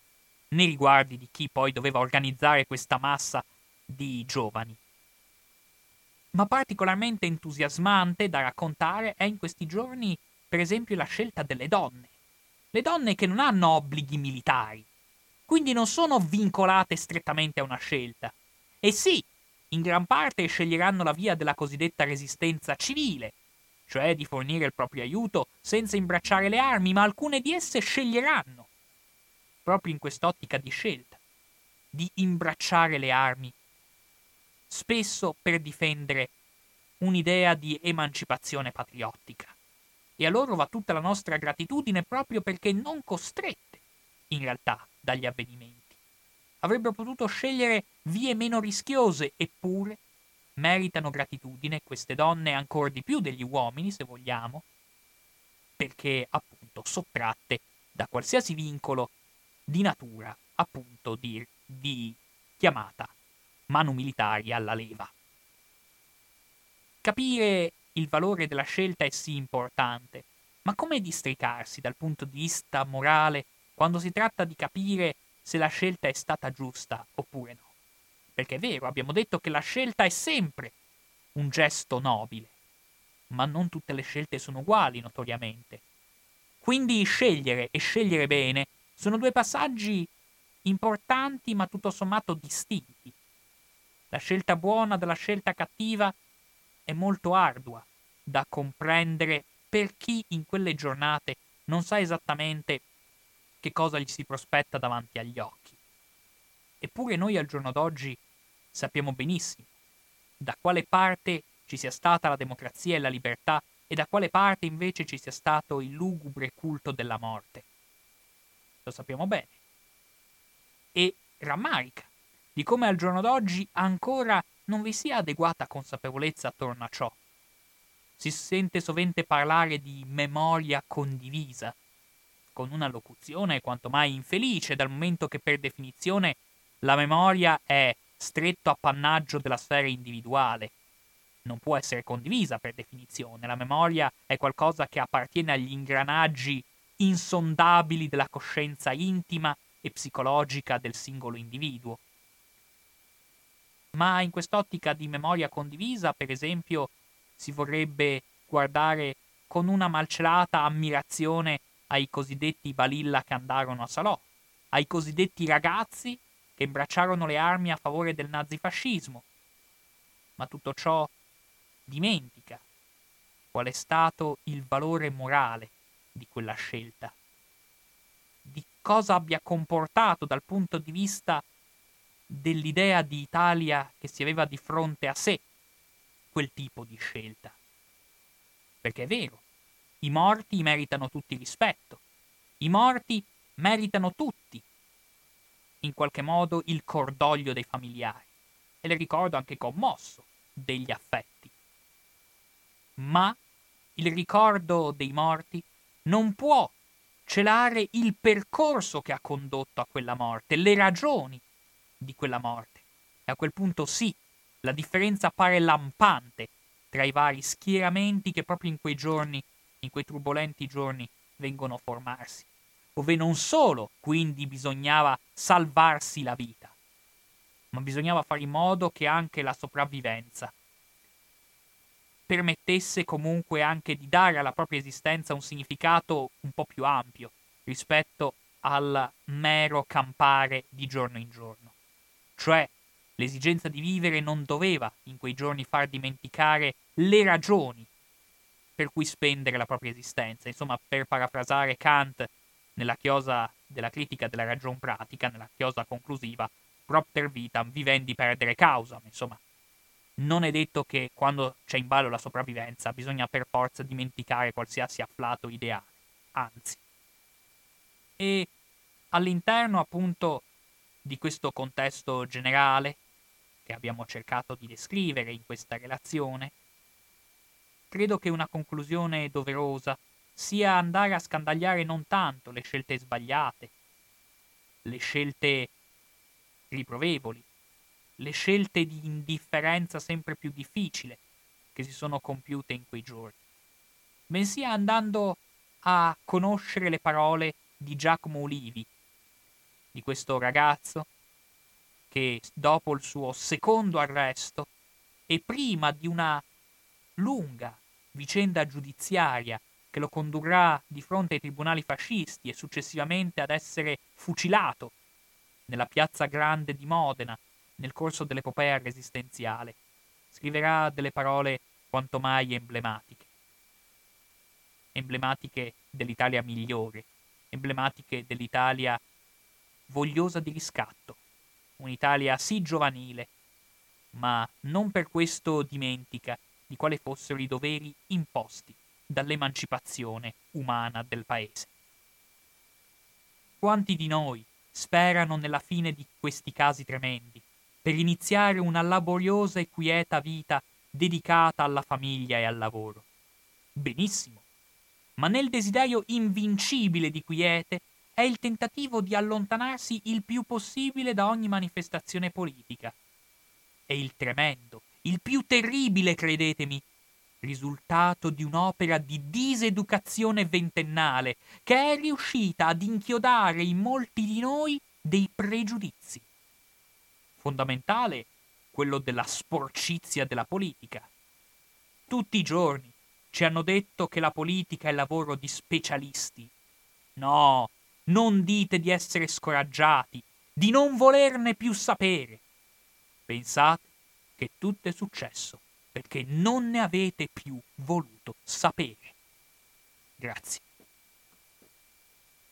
nei riguardi di chi poi doveva organizzare questa massa di giovani. Ma particolarmente entusiasmante da raccontare è in questi giorni, per esempio, la scelta delle donne le donne che non hanno obblighi militari, quindi non sono vincolate strettamente a una scelta. E sì, in gran parte sceglieranno la via della cosiddetta resistenza civile, cioè di fornire il proprio aiuto senza imbracciare le armi, ma alcune di esse sceglieranno, proprio in quest'ottica di scelta, di imbracciare le armi, spesso per difendere un'idea di emancipazione patriottica e a loro va tutta la nostra gratitudine proprio perché non costrette, in realtà, dagli avvenimenti. Avrebbero potuto scegliere vie meno rischiose, eppure meritano gratitudine queste donne ancora di più degli uomini, se vogliamo, perché appunto sottratte da qualsiasi vincolo di natura, appunto di, di chiamata manu militari alla leva. Capire il valore della scelta è sì importante, ma come districarsi dal punto di vista morale quando si tratta di capire se la scelta è stata giusta oppure no? Perché è vero, abbiamo detto che la scelta è sempre un gesto nobile, ma non tutte le scelte sono uguali, notoriamente. Quindi scegliere e scegliere bene sono due passaggi importanti ma tutto sommato distinti. La scelta buona dalla scelta cattiva è molto ardua da comprendere per chi in quelle giornate non sa esattamente che cosa gli si prospetta davanti agli occhi. Eppure noi al giorno d'oggi sappiamo benissimo da quale parte ci sia stata la democrazia e la libertà e da quale parte invece ci sia stato il lugubre culto della morte. Lo sappiamo bene. E rammarica di come al giorno d'oggi ancora non vi sia adeguata consapevolezza attorno a ciò. Si sente sovente parlare di memoria condivisa, con una locuzione quanto mai infelice, dal momento che per definizione la memoria è stretto appannaggio della sfera individuale. Non può essere condivisa per definizione. La memoria è qualcosa che appartiene agli ingranaggi insondabili della coscienza intima e psicologica del singolo individuo. Ma in quest'ottica di memoria condivisa, per esempio, si vorrebbe guardare con una malcelata ammirazione ai cosiddetti balilla che andarono a Salò, ai cosiddetti ragazzi che imbracciarono le armi a favore del nazifascismo. Ma tutto ciò dimentica qual è stato il valore morale di quella scelta, di cosa abbia comportato dal punto di vista dell'idea di Italia che si aveva di fronte a sé quel tipo di scelta. Perché è vero, i morti meritano tutti rispetto, i morti meritano tutti, in qualche modo, il cordoglio dei familiari e le ricordo anche commosso degli affetti. Ma il ricordo dei morti non può celare il percorso che ha condotto a quella morte, le ragioni di quella morte. E a quel punto sì, la differenza appare lampante tra i vari schieramenti che proprio in quei giorni, in quei turbolenti giorni, vengono a formarsi, dove non solo quindi bisognava salvarsi la vita, ma bisognava fare in modo che anche la sopravvivenza permettesse comunque anche di dare alla propria esistenza un significato un po' più ampio rispetto al mero campare di giorno in giorno. Cioè L'esigenza di vivere non doveva in quei giorni far dimenticare le ragioni per cui spendere la propria esistenza. Insomma, per parafrasare Kant nella chiosa della critica della ragion pratica, nella chiosa conclusiva, propter vitam vivendi perdere causa. Insomma, non è detto che quando c'è in ballo la sopravvivenza bisogna per forza dimenticare qualsiasi afflato ideale. Anzi, E all'interno appunto di questo contesto generale che abbiamo cercato di descrivere in questa relazione, credo che una conclusione doverosa sia andare a scandagliare non tanto le scelte sbagliate, le scelte riprovevoli, le scelte di indifferenza sempre più difficile che si sono compiute in quei giorni, bensì andando a conoscere le parole di Giacomo Olivi, di questo ragazzo che dopo il suo secondo arresto e prima di una lunga vicenda giudiziaria che lo condurrà di fronte ai tribunali fascisti e successivamente ad essere fucilato nella piazza grande di Modena nel corso dell'epopea resistenziale, scriverà delle parole quanto mai emblematiche. Emblematiche dell'Italia migliore, emblematiche dell'Italia vogliosa di riscatto, un'Italia sì giovanile, ma non per questo dimentica di quali fossero i doveri imposti dall'emancipazione umana del paese. Quanti di noi sperano nella fine di questi casi tremendi, per iniziare una laboriosa e quieta vita dedicata alla famiglia e al lavoro? Benissimo, ma nel desiderio invincibile di quiete è il tentativo di allontanarsi il più possibile da ogni manifestazione politica. È il tremendo, il più terribile, credetemi, risultato di un'opera di diseducazione ventennale che è riuscita ad inchiodare in molti di noi dei pregiudizi. Fondamentale quello della sporcizia della politica. Tutti i giorni ci hanno detto che la politica è lavoro di specialisti. No, non dite di essere scoraggiati, di non volerne più sapere. Pensate che tutto è successo perché non ne avete più voluto sapere. Grazie.